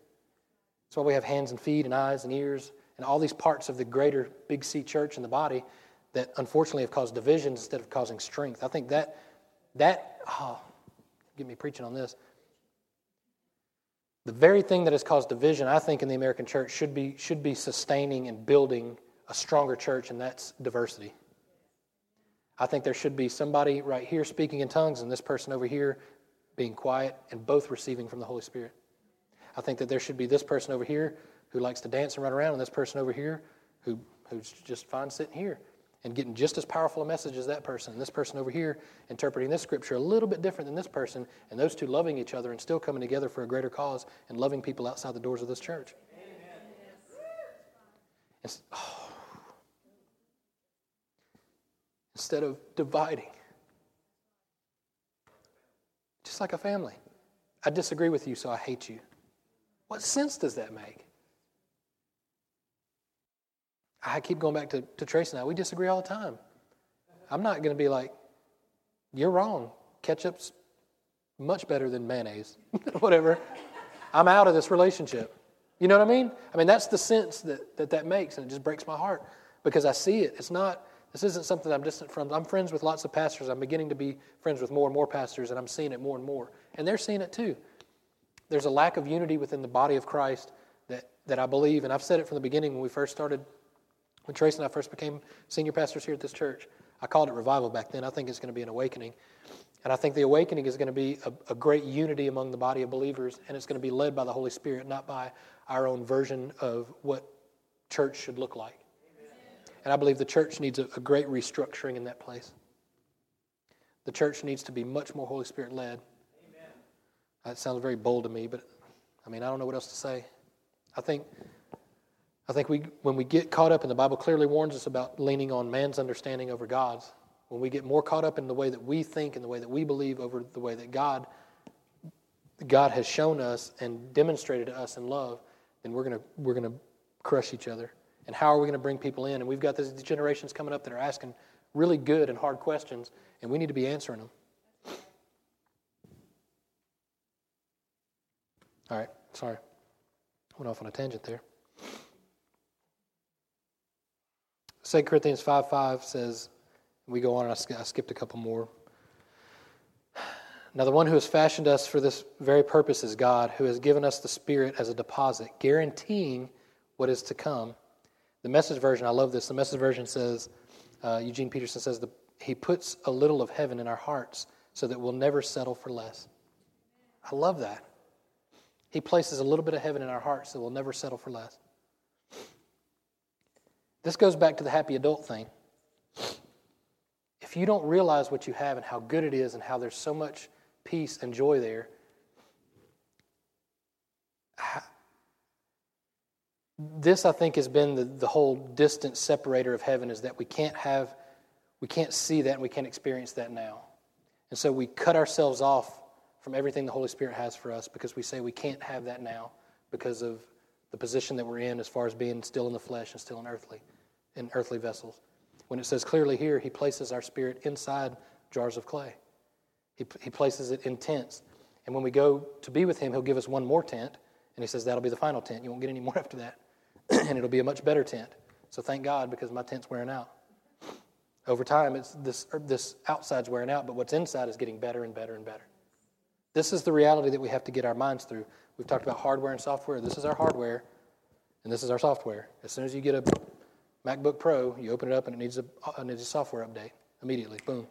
Speaker 1: That's why we have hands and feet and eyes and ears and all these parts of the greater Big C church in the body that unfortunately have caused divisions instead of causing strength. I think that, that, oh, get me preaching on this. The very thing that has caused division, I think, in the American church should be, should be sustaining and building a stronger church, and that's diversity. I think there should be somebody right here speaking in tongues and this person over here being quiet and both receiving from the Holy Spirit. I think that there should be this person over here who likes to dance and run around, and this person over here who, who's just fine sitting here and getting just as powerful a message as that person. And this person over here interpreting this scripture a little bit different than this person, and those two loving each other and still coming together for a greater cause and loving people outside the doors of this church. Oh. Instead of dividing, just like a family. I disagree with you, so I hate you. What sense does that make? I keep going back to, to Tracy and I. We disagree all the time. I'm not going to be like, you're wrong. Ketchup's much better than mayonnaise, [laughs] whatever. I'm out of this relationship. You know what I mean? I mean, that's the sense that, that that makes, and it just breaks my heart because I see it. It's not, This isn't something I'm distant from. I'm friends with lots of pastors. I'm beginning to be friends with more and more pastors, and I'm seeing it more and more. And they're seeing it too. There's a lack of unity within the body of Christ that, that I believe, and I've said it from the beginning when we first started, when Trace and I first became senior pastors here at this church. I called it revival back then. I think it's going to be an awakening. And I think the awakening is going to be a, a, great unity among the body of believers, and it's going to be led by the Holy Spirit, not by our own version of what church should look like. And I believe the church needs a, a great restructuring in that place. The church needs to be much more Holy Spirit led. That sounds very bold to me, but I mean, I don't know what else to say. I think, I think we, when we get caught up, and the Bible clearly warns us about leaning on man's understanding over God's, when we get more caught up in the way that we think and the way that we believe over the way that God, God has shown us and demonstrated to us in love, then we're going to, we're going to crush each other. And how are we going to bring people in? And we've got these generations coming up that are asking really good and hard questions, and we need to be answering them. All right, sorry. Went off on a tangent there. 2 Corinthians 5 5 says, we go on, and I skipped a couple more. Now, the one who has fashioned us for this very purpose is God, who has given us the Spirit as a deposit, guaranteeing what is to come. The message version, I love this. The message version says, uh, Eugene Peterson says, the, He puts a little of heaven in our hearts so that we'll never settle for less. I love that. He places a little bit of heaven in our hearts so we'll never settle for less. This goes back to the happy adult thing. If you don't realize what you have and how good it is and how there's so much peace and joy there, this, I think, has been the, the whole distant separator of heaven is that we can't have, we can't see that and we can't experience that now. And so we cut ourselves off from everything the Holy Spirit has for us because we say we can't have that now because of the position that we're in as far as being still in the flesh and still in earthly, in earthly vessels. When it says clearly here, He places our spirit inside jars of clay. He, he places it in tents. And when we go to be with Him, He'll give us one more tent. And He says that'll be the final tent. You won't get any more [laughs] after that. [clears throat] and it'll be a much better tent. So thank God because my tent's wearing out. Over time, it's this, er, this outside's wearing out, but what's inside is getting better and better and better. This is the reality that we have to get our minds through. We've talked about hardware and software. This is our hardware, and this is our software. As soon as you get a MacBook Pro, you open it up and it needs a, it needs a software update immediately. Boom.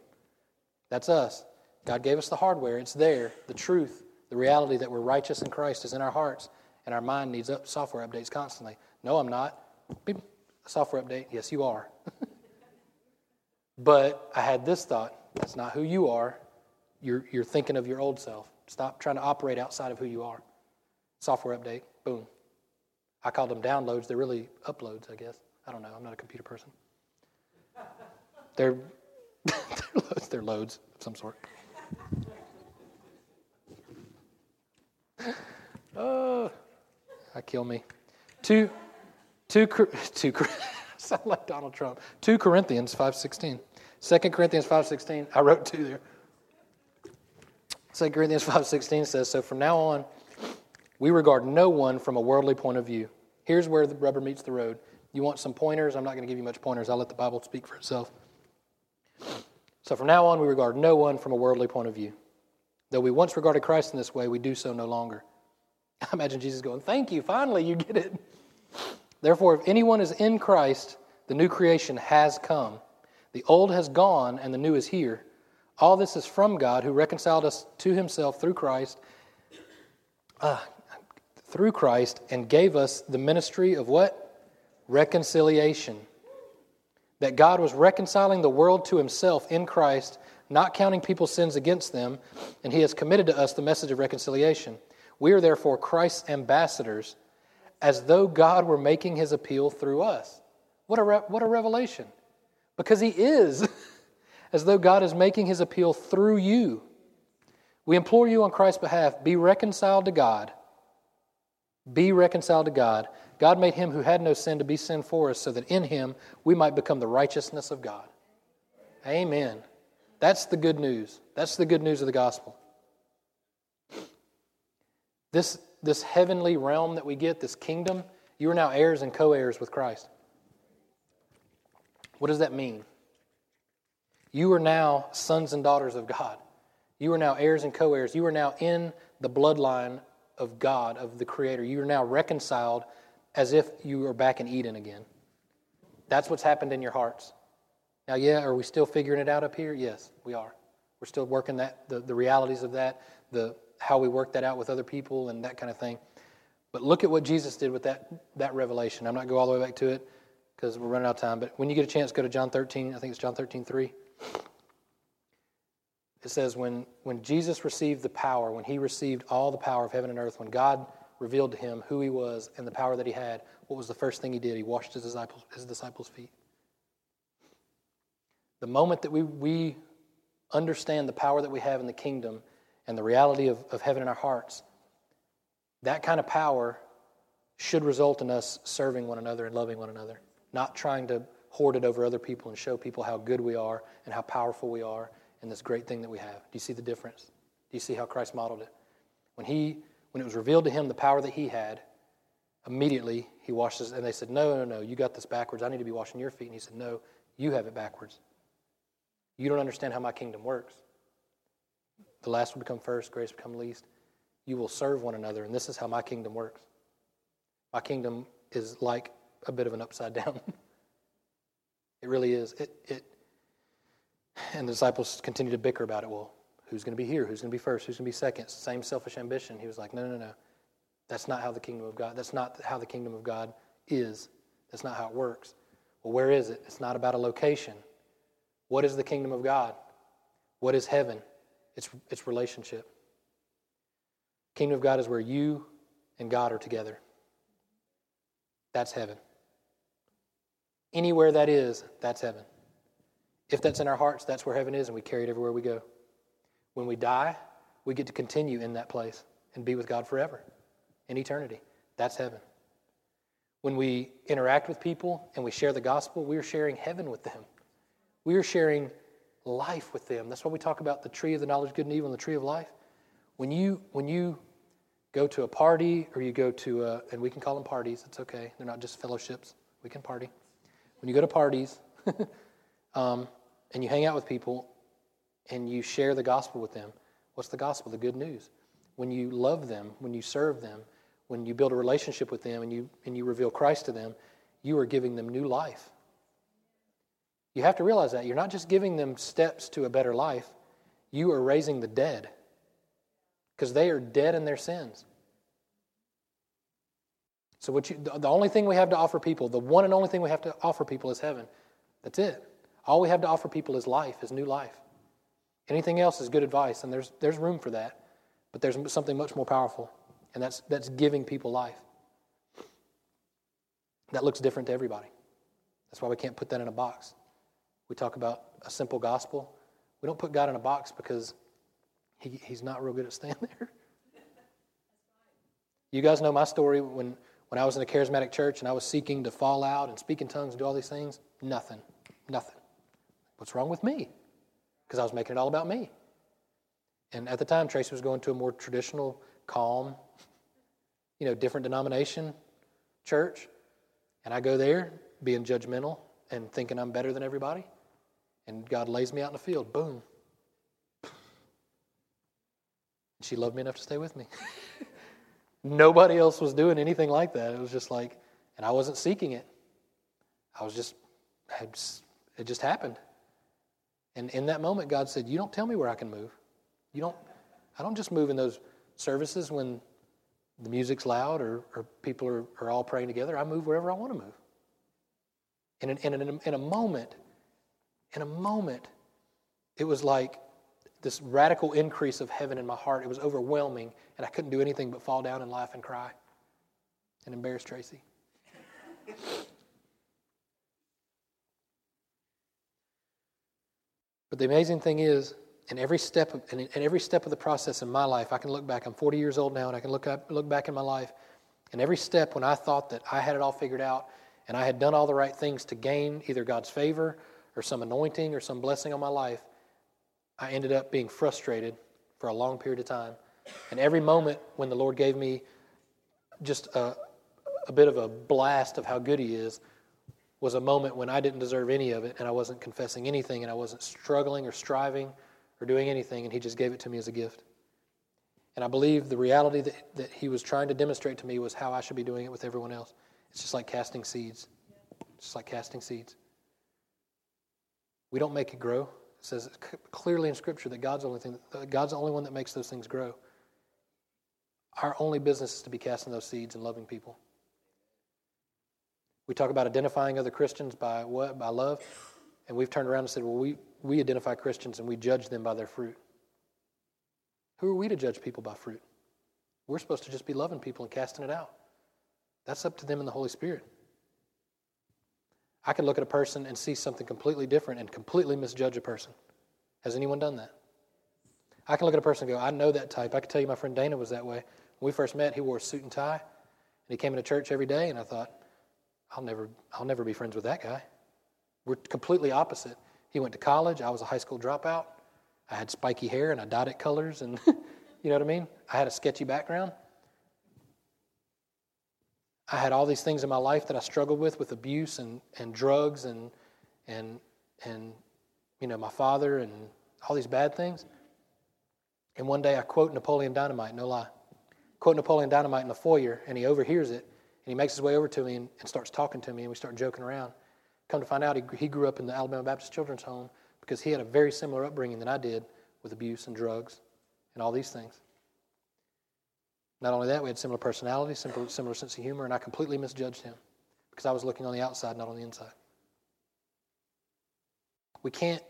Speaker 1: That's us. God gave us the hardware. It's there. The truth, the reality that we're righteous in Christ is in our hearts, and our mind needs up software updates constantly. No, I'm not. Beep. Software update. Yes, you are. [laughs] but I had this thought. That's not who you are. You're, you're thinking of your old self. Stop trying to operate outside of who you are. Software update. Boom. I call them downloads. They're really uploads, I guess. I don't know. I'm not a computer person. [laughs] They're, [laughs] they're, loads, they're loads of some sort. Uh, oh, I kill me. Two, two, two, [laughs] sound like Donald Trump. Two Corinthians five sixteen. Second Corinthians five sixteen. I wrote two there. Second Corinthians five sixteen says, "So from now on, we regard no one from a worldly point of view." Here's where the rubber meets the road. You want some pointers? I'm not going to give you much pointers. I'll let the Bible speak for itself. So from now on, we regard no one from a worldly point of view. Though we once regarded Christ in this way, we do so no longer. [laughs] I imagine Jesus going, Thank you, finally, you get it. Therefore, if anyone is in Christ, the new creation has come. The old has gone, and the new is here. All this is from God, who reconciled us to himself through Christ, uh, through Christ, and gave us the ministry of what? reconciliation. That God was reconciling the world to himself in Christ, not counting people's sins against them, and he has committed to us the message of reconciliation. We are therefore Christ's ambassadors, as though God were making his appeal through us. What a, re- what a revelation! Because he is, [laughs] as though God is making his appeal through you. We implore you on Christ's behalf be reconciled to God. Be reconciled to God. God made him who had no sin to be sin for us so that in him we might become the righteousness of God. Amen. That's the good news. That's the good news of the gospel. This, this heavenly realm that we get, this kingdom, you are now heirs and co heirs with Christ. What does that mean? You are now sons and daughters of God. You are now heirs and co heirs. You are now in the bloodline of God, of the Creator. You are now reconciled as if you are back in Eden again. That's what's happened in your hearts. Now, yeah, are we still figuring it out up here? Yes, we are. We're still working that the, the realities of that, the how we work that out with other people and that kind of thing. But look at what Jesus did with that that revelation. I'm not going all the way back to it because we're running out of time. But when you get a chance, go to John 13. I think it's John 13, 3. It says, when, when Jesus received the power, when he received all the power of heaven and earth, when God revealed to him who he was and the power that he had, what was the first thing he did? He washed his disciples, his disciples' feet. The moment that we, we understand the power that we have in the kingdom and the reality of, of heaven in our hearts, that kind of power should result in us serving one another and loving one another, not trying to hoard it over other people and show people how good we are and how powerful we are and this great thing that we have. Do you see the difference? Do you see how Christ modeled it? When he when it was revealed to him the power that he had, immediately he washes and they said, No, no, no, you got this backwards. I need to be washing your feet. And he said, No, you have it backwards. You don't understand how my kingdom works. The last will become first, grace become least. You will serve one another, and this is how my kingdom works. My kingdom is like a bit of an upside down. [laughs] it really is. It, it, and the disciples continue to bicker about it. Well, who's going to be here? Who's going to be first? Who's going to be second? Same selfish ambition. He was like, no, no, no. That's not how the kingdom of God. That's not how the kingdom of God is. That's not how it works. Well, where is it? It's not about a location. What is the kingdom of God? What is heaven? It's, it's relationship. Kingdom of God is where you and God are together. That's heaven. Anywhere that is, that's heaven. If that's in our hearts, that's where heaven is, and we carry it everywhere we go. When we die, we get to continue in that place and be with God forever in eternity. That's heaven. When we interact with people and we share the gospel, we are sharing heaven with them. We are sharing life with them. That's why we talk about the tree of the knowledge of good and evil and the tree of life. When you when you go to a party or you go to a, and we can call them parties, it's okay. They're not just fellowships. We can party. When you go to parties [laughs] um, and you hang out with people and you share the gospel with them, what's the gospel? The good news. When you love them, when you serve them, when you build a relationship with them and you, and you reveal Christ to them, you are giving them new life. You have to realize that. You're not just giving them steps to a better life, you are raising the dead because they are dead in their sins. So, what you, the only thing we have to offer people, the one and only thing we have to offer people is heaven. That's it. All we have to offer people is life, is new life. Anything else is good advice, and there's, there's room for that. But there's something much more powerful, and that's, that's giving people life. That looks different to everybody. That's why we can't put that in a box. We talk about a simple gospel. We don't put God in a box because he, he's not real good at staying [laughs] there. You guys know my story when, when I was in a charismatic church and I was seeking to fall out and speak in tongues and do all these things. Nothing. Nothing. What's wrong with me? Because I was making it all about me. And at the time, Tracy was going to a more traditional, calm, you know, different denomination church. And I go there being judgmental and thinking I'm better than everybody. And God lays me out in the field. Boom. She loved me enough to stay with me. [laughs] Nobody else was doing anything like that. It was just like, and I wasn't seeking it. I was just, it just happened. And in that moment, God said, You don't tell me where I can move. You don't, I don't just move in those services when the music's loud or, or people are, are all praying together. I move wherever I want to move. And in, in, in, a, in a moment, in a moment, it was like this radical increase of heaven in my heart. It was overwhelming, and I couldn't do anything but fall down and laugh and cry and embarrass Tracy. But the amazing thing is, in every step of, in, in every step of the process in my life, I can look back. I'm 40 years old now, and I can look up, look back in my life. And every step when I thought that I had it all figured out and I had done all the right things to gain either God's favor or some anointing or some blessing on my life, I ended up being frustrated for a long period of time. And every moment when the Lord gave me just a, a bit of a blast of how good He is was a moment when I didn't deserve any of it and I wasn't confessing anything and I wasn't struggling or striving or doing anything, and He just gave it to me as a gift. And I believe the reality that, that He was trying to demonstrate to me was how I should be doing it with everyone else. It's just like casting seeds. It's just like casting seeds. We don't make it grow. It says clearly in Scripture that God's the only thing, God's the only one that makes those things grow. Our only business is to be casting those seeds and loving people. We talk about identifying other Christians by what? By love. And we've turned around and said, well, we, we identify Christians and we judge them by their fruit. Who are we to judge people by fruit? We're supposed to just be loving people and casting it out. That's up to them and the Holy Spirit. I could look at a person and see something completely different and completely misjudge a person. Has anyone done that? I can look at a person and go, I know that type. I can tell you my friend Dana was that way. When we first met, he wore a suit and tie, and he came into church every day, and I thought, I'll never, I'll never be friends with that guy. We're completely opposite. He went to college. I was a high school dropout. I had spiky hair and I dyed it colors, and [laughs] you know what I mean? I had a sketchy background. I had all these things in my life that I struggled with, with abuse and, and drugs and, and, and, you know, my father and all these bad things. And one day I quote Napoleon Dynamite, no lie. Quote Napoleon Dynamite in the foyer, and he overhears it, and he makes his way over to me and, and starts talking to me, and we start joking around. Come to find out, he, he grew up in the Alabama Baptist Children's Home because he had a very similar upbringing than I did with abuse and drugs and all these things. Not only that, we had similar personalities, similar, similar sense of humor, and I completely misjudged him because I was looking on the outside, not on the inside. We can't,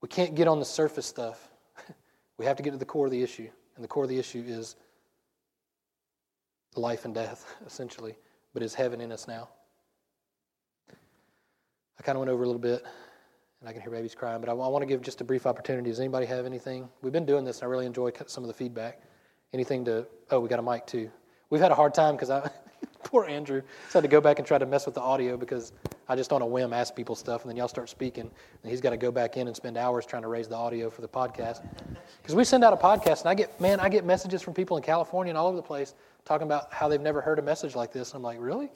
Speaker 1: we can't get on the surface stuff. [laughs] we have to get to the core of the issue, and the core of the issue is life and death, [laughs] essentially, but is heaven in us now? I kind of went over a little bit, and I can hear babies crying, but I, I want to give just a brief opportunity. Does anybody have anything? We've been doing this, and I really enjoy some of the feedback. Anything to, oh, we got a mic too. We've had a hard time because I, [laughs] poor Andrew, just had to go back and try to mess with the audio because I just on a whim ask people stuff, and then y'all start speaking, and he's got to go back in and spend hours trying to raise the audio for the podcast. Because we send out a podcast, and I get, man, I get messages from people in California and all over the place talking about how they've never heard a message like this. And I'm like, really?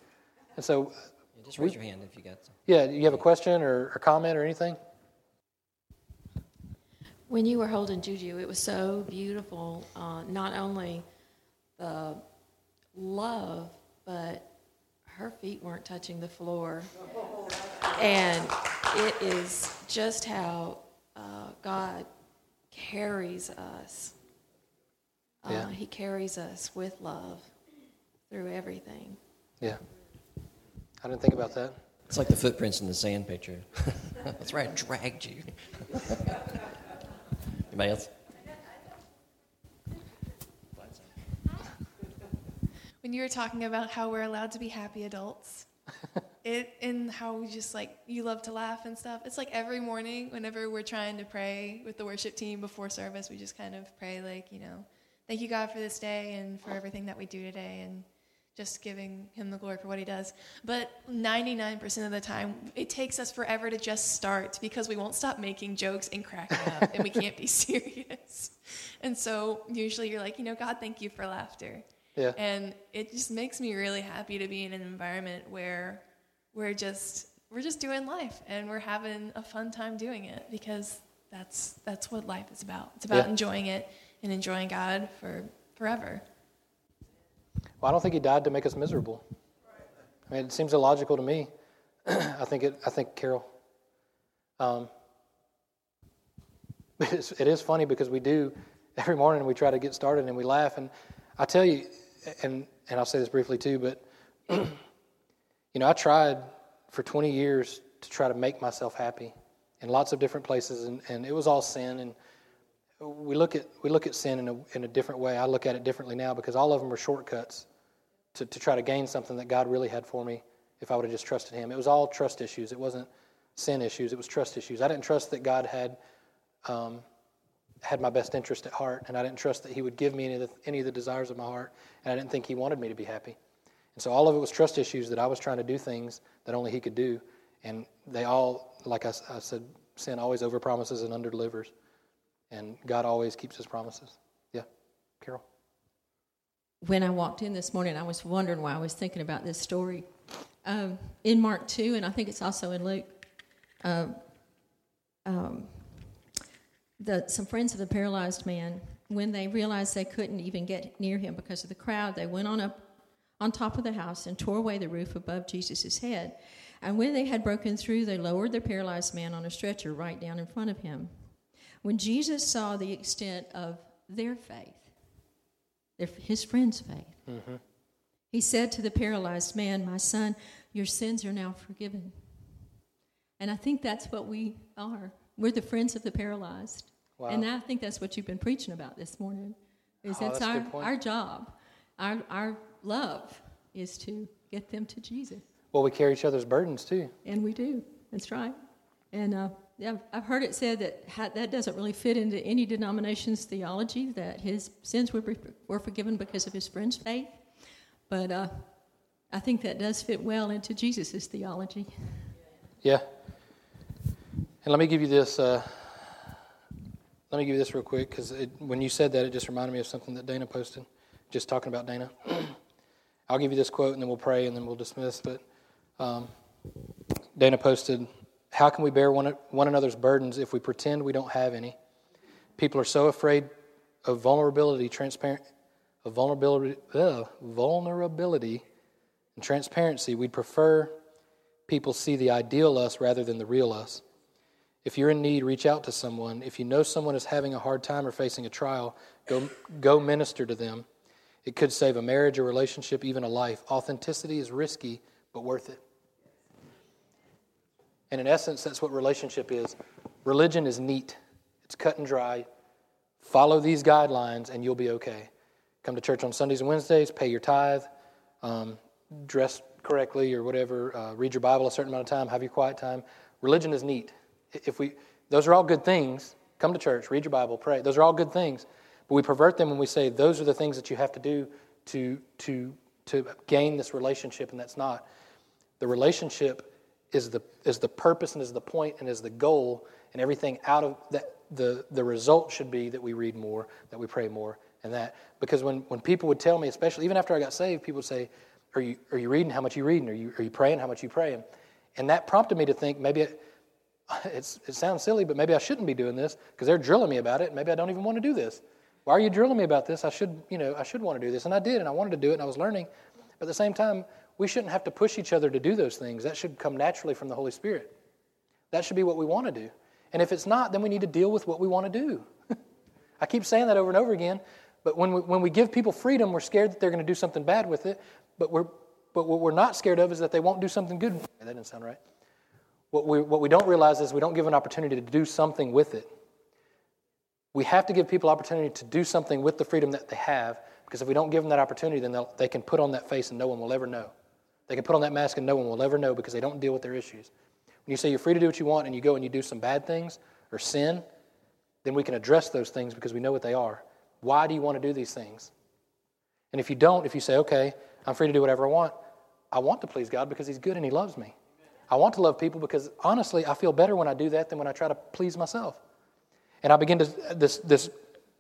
Speaker 1: And so,
Speaker 3: yeah, just raise we, your hand if you got some.
Speaker 1: Yeah, you have a question or a comment or anything?
Speaker 4: When you were holding Juju, it was so beautiful. Uh, not only the love, but her feet weren't touching the floor. And it is just how uh, God carries us yeah. Uh, he carries us with love through everything.
Speaker 1: Yeah. I didn't think about that.
Speaker 3: It's like the footprints in the sand picture. [laughs] That's right, I dragged you. [laughs] Anybody else?
Speaker 5: When you were talking about how we're allowed to be happy adults, [laughs] it and how we just like you love to laugh and stuff. It's like every morning whenever we're trying to pray with the worship team before service, we just kind of pray like, you know, Thank you, God, for this day and for everything that we do today and just giving Him the glory for what He does. But 99% of the time, it takes us forever to just start because we won't stop making jokes and cracking up and we can't be [laughs] serious. And so usually you're like, you know, God, thank you for laughter.
Speaker 1: Yeah.
Speaker 5: And it just makes me really happy to be in an environment where we're just we're just doing life and we're having a fun time doing it because that's that's what life is about. It's about yeah. enjoying it and enjoying God for forever.
Speaker 1: Well, I don't think He died to make us miserable. I mean, it seems illogical to me. [clears throat] I think it. I think Carol. Um, [laughs] it's, it is funny because we do every morning. We try to get started and we laugh. And I tell you, and and I'll say this briefly too, but [clears throat] you know, I tried for 20 years to try to make myself happy in lots of different places, and, and it was all sin. And we look at we look at sin in a, in a different way. I look at it differently now because all of them are shortcuts to, to try to gain something that God really had for me if I would have just trusted Him. It was all trust issues. It wasn't sin issues. It was trust issues. I didn't trust that God had um, had my best interest at heart, and I didn't trust that He would give me any of, the, any of the desires of my heart, and I didn't think He wanted me to be happy. And so all of it was trust issues that I was trying to do things that only He could do, and they all, like I, I said, sin always overpromises and underdelivers. And God always keeps his promises. Yeah, Carol?
Speaker 6: When I walked in this morning, I was wondering why I was thinking about this story. um, in Mark 2, and I think it's also in Luke. Um, um, the, some friends of the paralyzed man, when they realized they couldn't even get near him because of the crowd, they went on up on top of the house and tore away the roof above Jesus' head. And when they had broken through, they lowered the paralyzed man on a stretcher right down in front of him. When Jesus saw the extent of their faith, his friend's faith, mm-hmm. he said to the paralyzed man, My son, your sins are now forgiven. And I think that's what we are. We're the friends of the paralyzed. Wow. And I think that's what you've been preaching about this morning. Is oh, that's, our, our job. Our, our love is to get them to Jesus.
Speaker 1: Well, we carry each other's burdens too.
Speaker 6: And we do. That's right. And uh, I've heard it said that that doesn't really fit into any denomination's theology, that his sins were, were forgiven because of his friend's faith. But uh, I think that does fit well into Jesus' theology.
Speaker 1: Yeah. And let me give you this. Uh, let me give you this real quick because when you said that, it just reminded me of something that Dana posted. Just talking about Dana. [clears throat] I'll give you this quote and then we'll pray and then we'll dismiss. But um, Dana posted, How can we bear one, one another's burdens if we pretend we don't have any? People are so afraid of vulnerability, transparent, of vulnerability, uh, vulnerability and transparency. We'd prefer people see the ideal us rather than the real us. If you're in need, reach out to someone. If you know someone is having a hard time or facing a trial, go, go minister to them. It could save a marriage, a relationship, even a life. Authenticity is risky, but worth it. And in essence, that's what relationship is. Religion is neat, it's cut and dry. Follow these guidelines, and you'll be okay. Come to church on Sundays and Wednesdays, pay your tithe, um, dress correctly or whatever, uh, read your Bible a certain amount of time, have your quiet time. Religion is neat. If we, those are all good things. Come to church, read your Bible, pray. Those are all good things. But we pervert them when we say those are the things that you have to do to, to, to gain this relationship, and that's not. The relationship is the, is the purpose and is the point and is the goal, and everything out of that, the, the result should be that we read more, that we pray more, and that. Because when, when people would tell me, especially even after I got saved, people would say, Are you, are you reading? How much you reading? Are you, are you praying? How much you praying? And that prompted me to think maybe it, [laughs] it sounds silly, but maybe I shouldn't be doing this because they're drilling me about it. Maybe I don't even want to do this. Why are you drilling me about this? I should, you know, I should want to do this. And I did, and I wanted to do it, and I was learning. But at the same time, we shouldn't have to push each other to do those things. That should come naturally from the Holy Spirit. That should be what we want to do. And if it's not, then we need to deal with what we want to do. [laughs] I keep saying that over and over again. But when we, when we give people freedom, we're scared that they're going to do something bad with it. But, we're, but what we're not scared of is that they won't do something good. That didn't sound right. What we, what we don't realize is we don't give an opportunity to do something with it. We have to give people opportunity to do something with the freedom that they have, because if we don't give them that opportunity, then they can put on that face and no one will ever know. They can put on that mask and no one will ever know because they don't deal with their issues. When you say you're free to do what you want and you go and you do some bad things or sin, then we can address those things because we know what they are. Why do you want to do these things? And if you don't, if you say, okay, I'm free to do whatever I want, I want to please God because He's good and He loves me. I want to love people because honestly, I feel better when I do that than when I try to please myself. And I begin to, this, this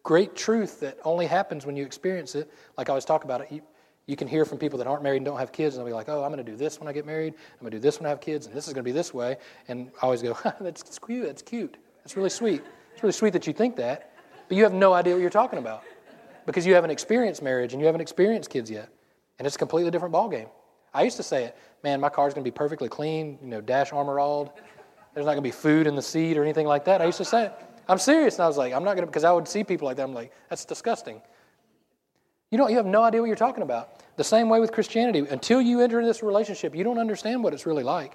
Speaker 1: great truth that only happens when you experience it, like I always talk about it. You, you can hear from people that aren't married and don't have kids, and they'll be like, oh, I'm going to do this when I get married. I'm going to do this when I have kids, and this is going to be this way. And I always go, [laughs] that's cute. That's cute. That's really sweet. It's really sweet that you think that, but you have no idea what you're talking about because you haven't experienced marriage and you haven't experienced kids yet. And it's a completely different ballgame. I used to say it, man, my car's going to be perfectly clean, you know, dash armor all. There's not going to be food in the seat or anything like that. I used to say it. I'm serious. And I was like, I'm not going to, because I would see people like that. I'm like, that's disgusting. You don't, you have no idea what you're talking about. The same way with Christianity. Until you enter this relationship, you don't understand what it's really like.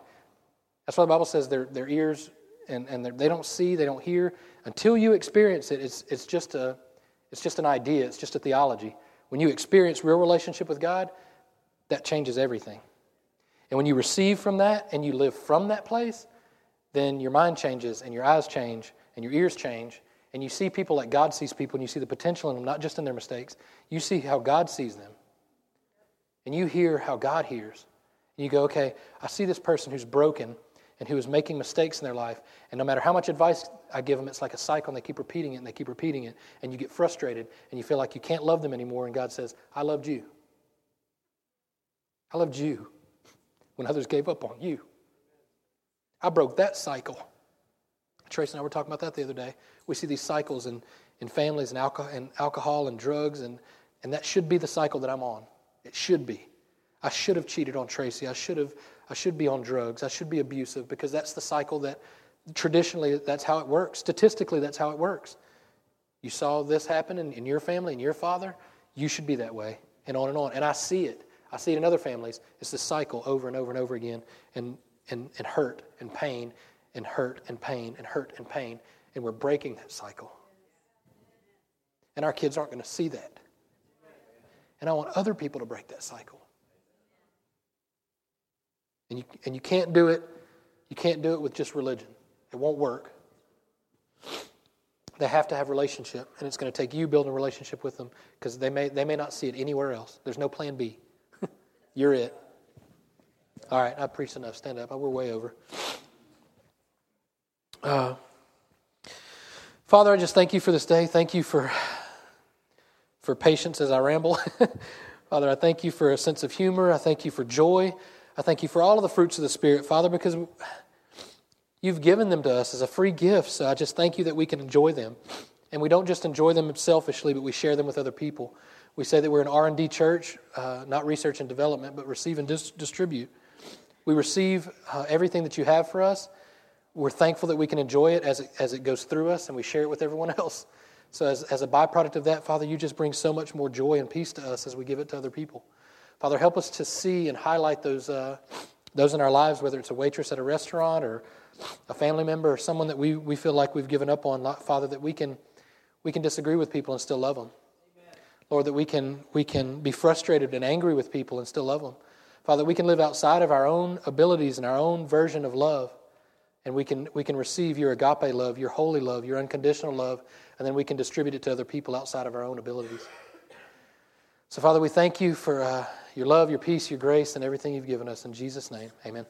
Speaker 1: That's why the Bible says their, their ears and, and they don't see, they don't hear. Until you experience it, it's, it's, just a, it's just an idea, it's just a theology. When you experience real relationship with God, that changes everything. And when you receive from that and you live from that place, then your mind changes and your eyes change and your ears change and you see people like God sees people and you see the potential in them, not just in their mistakes. You see how God sees them. And you hear how God hears. And you go, okay, I see this person who's broken and who is making mistakes in their life. And no matter how much advice I give them, it's like a cycle and they keep repeating it and they keep repeating it. And you get frustrated and you feel like you can't love them anymore. And God says, I loved you. I loved you. when others gave up on you. I broke that cycle. Tracy and I were talking about that the other day. We see these cycles in, in families and alcohol, and alcohol and drugs, and, and that should be the cycle that I'm on. It should be. I should have cheated on Tracy. I should have I should be on drugs. I should be abusive because that's the cycle that traditionally that's how it works. Statistically, that's how it works. You saw this happen in, in your family and your father, you should be that way, and on and on. And I see it. I see it in other families. It's the cycle over and over and over again, and, and, and hurt and pain and hurt and pain and hurt and pain. And we're breaking that cycle. And our kids aren't going to see that. And I want other people to break that cycle. And you, and you can't do it, you can't do it with just religion. It won't work. They have to have relationship, and it's going to take you building a relationship with them because they may, they may not see it anywhere else. There's no plan B. [laughs] You're it. All right, I preached enough. Stand up. We're way over. Uh, Father, I just thank you for this day. Thank you for for patience as I ramble. [laughs] Father, I thank you for a sense of humor. I thank you for joy. I thank you for all of the fruits of the Spirit, Father, because you've given them to us as a free gift. So I just thank you that we can enjoy them. And we don't just enjoy them selfishly, but we share them with other people. We say that we're an R&D church, uh, not research and development, but receive and dis- distribute. We receive uh, everything that you have for us. We're thankful that we can enjoy it as, it as it goes through us, and we share it with everyone [laughs] else. So, as, as a byproduct of that, Father, you just bring so much more joy and peace to us as we give it to other people. Father, help us to see and highlight those, uh, those in our lives, whether it's a waitress at a restaurant or a family member or someone that we, we feel like we've given up on, Father, that we can, we can disagree with people and still love them. Lord, that we can, we can be frustrated and angry with people and still love them. Father, we can live outside of our own abilities and our own version of love, and we can, we can receive your agape love, your holy love, your unconditional love, and then we can distribute it to other people outside of our own abilities. So, Father, we thank you for uh, your love, your peace, your grace, and everything you've given us. In Jesus' name, amen.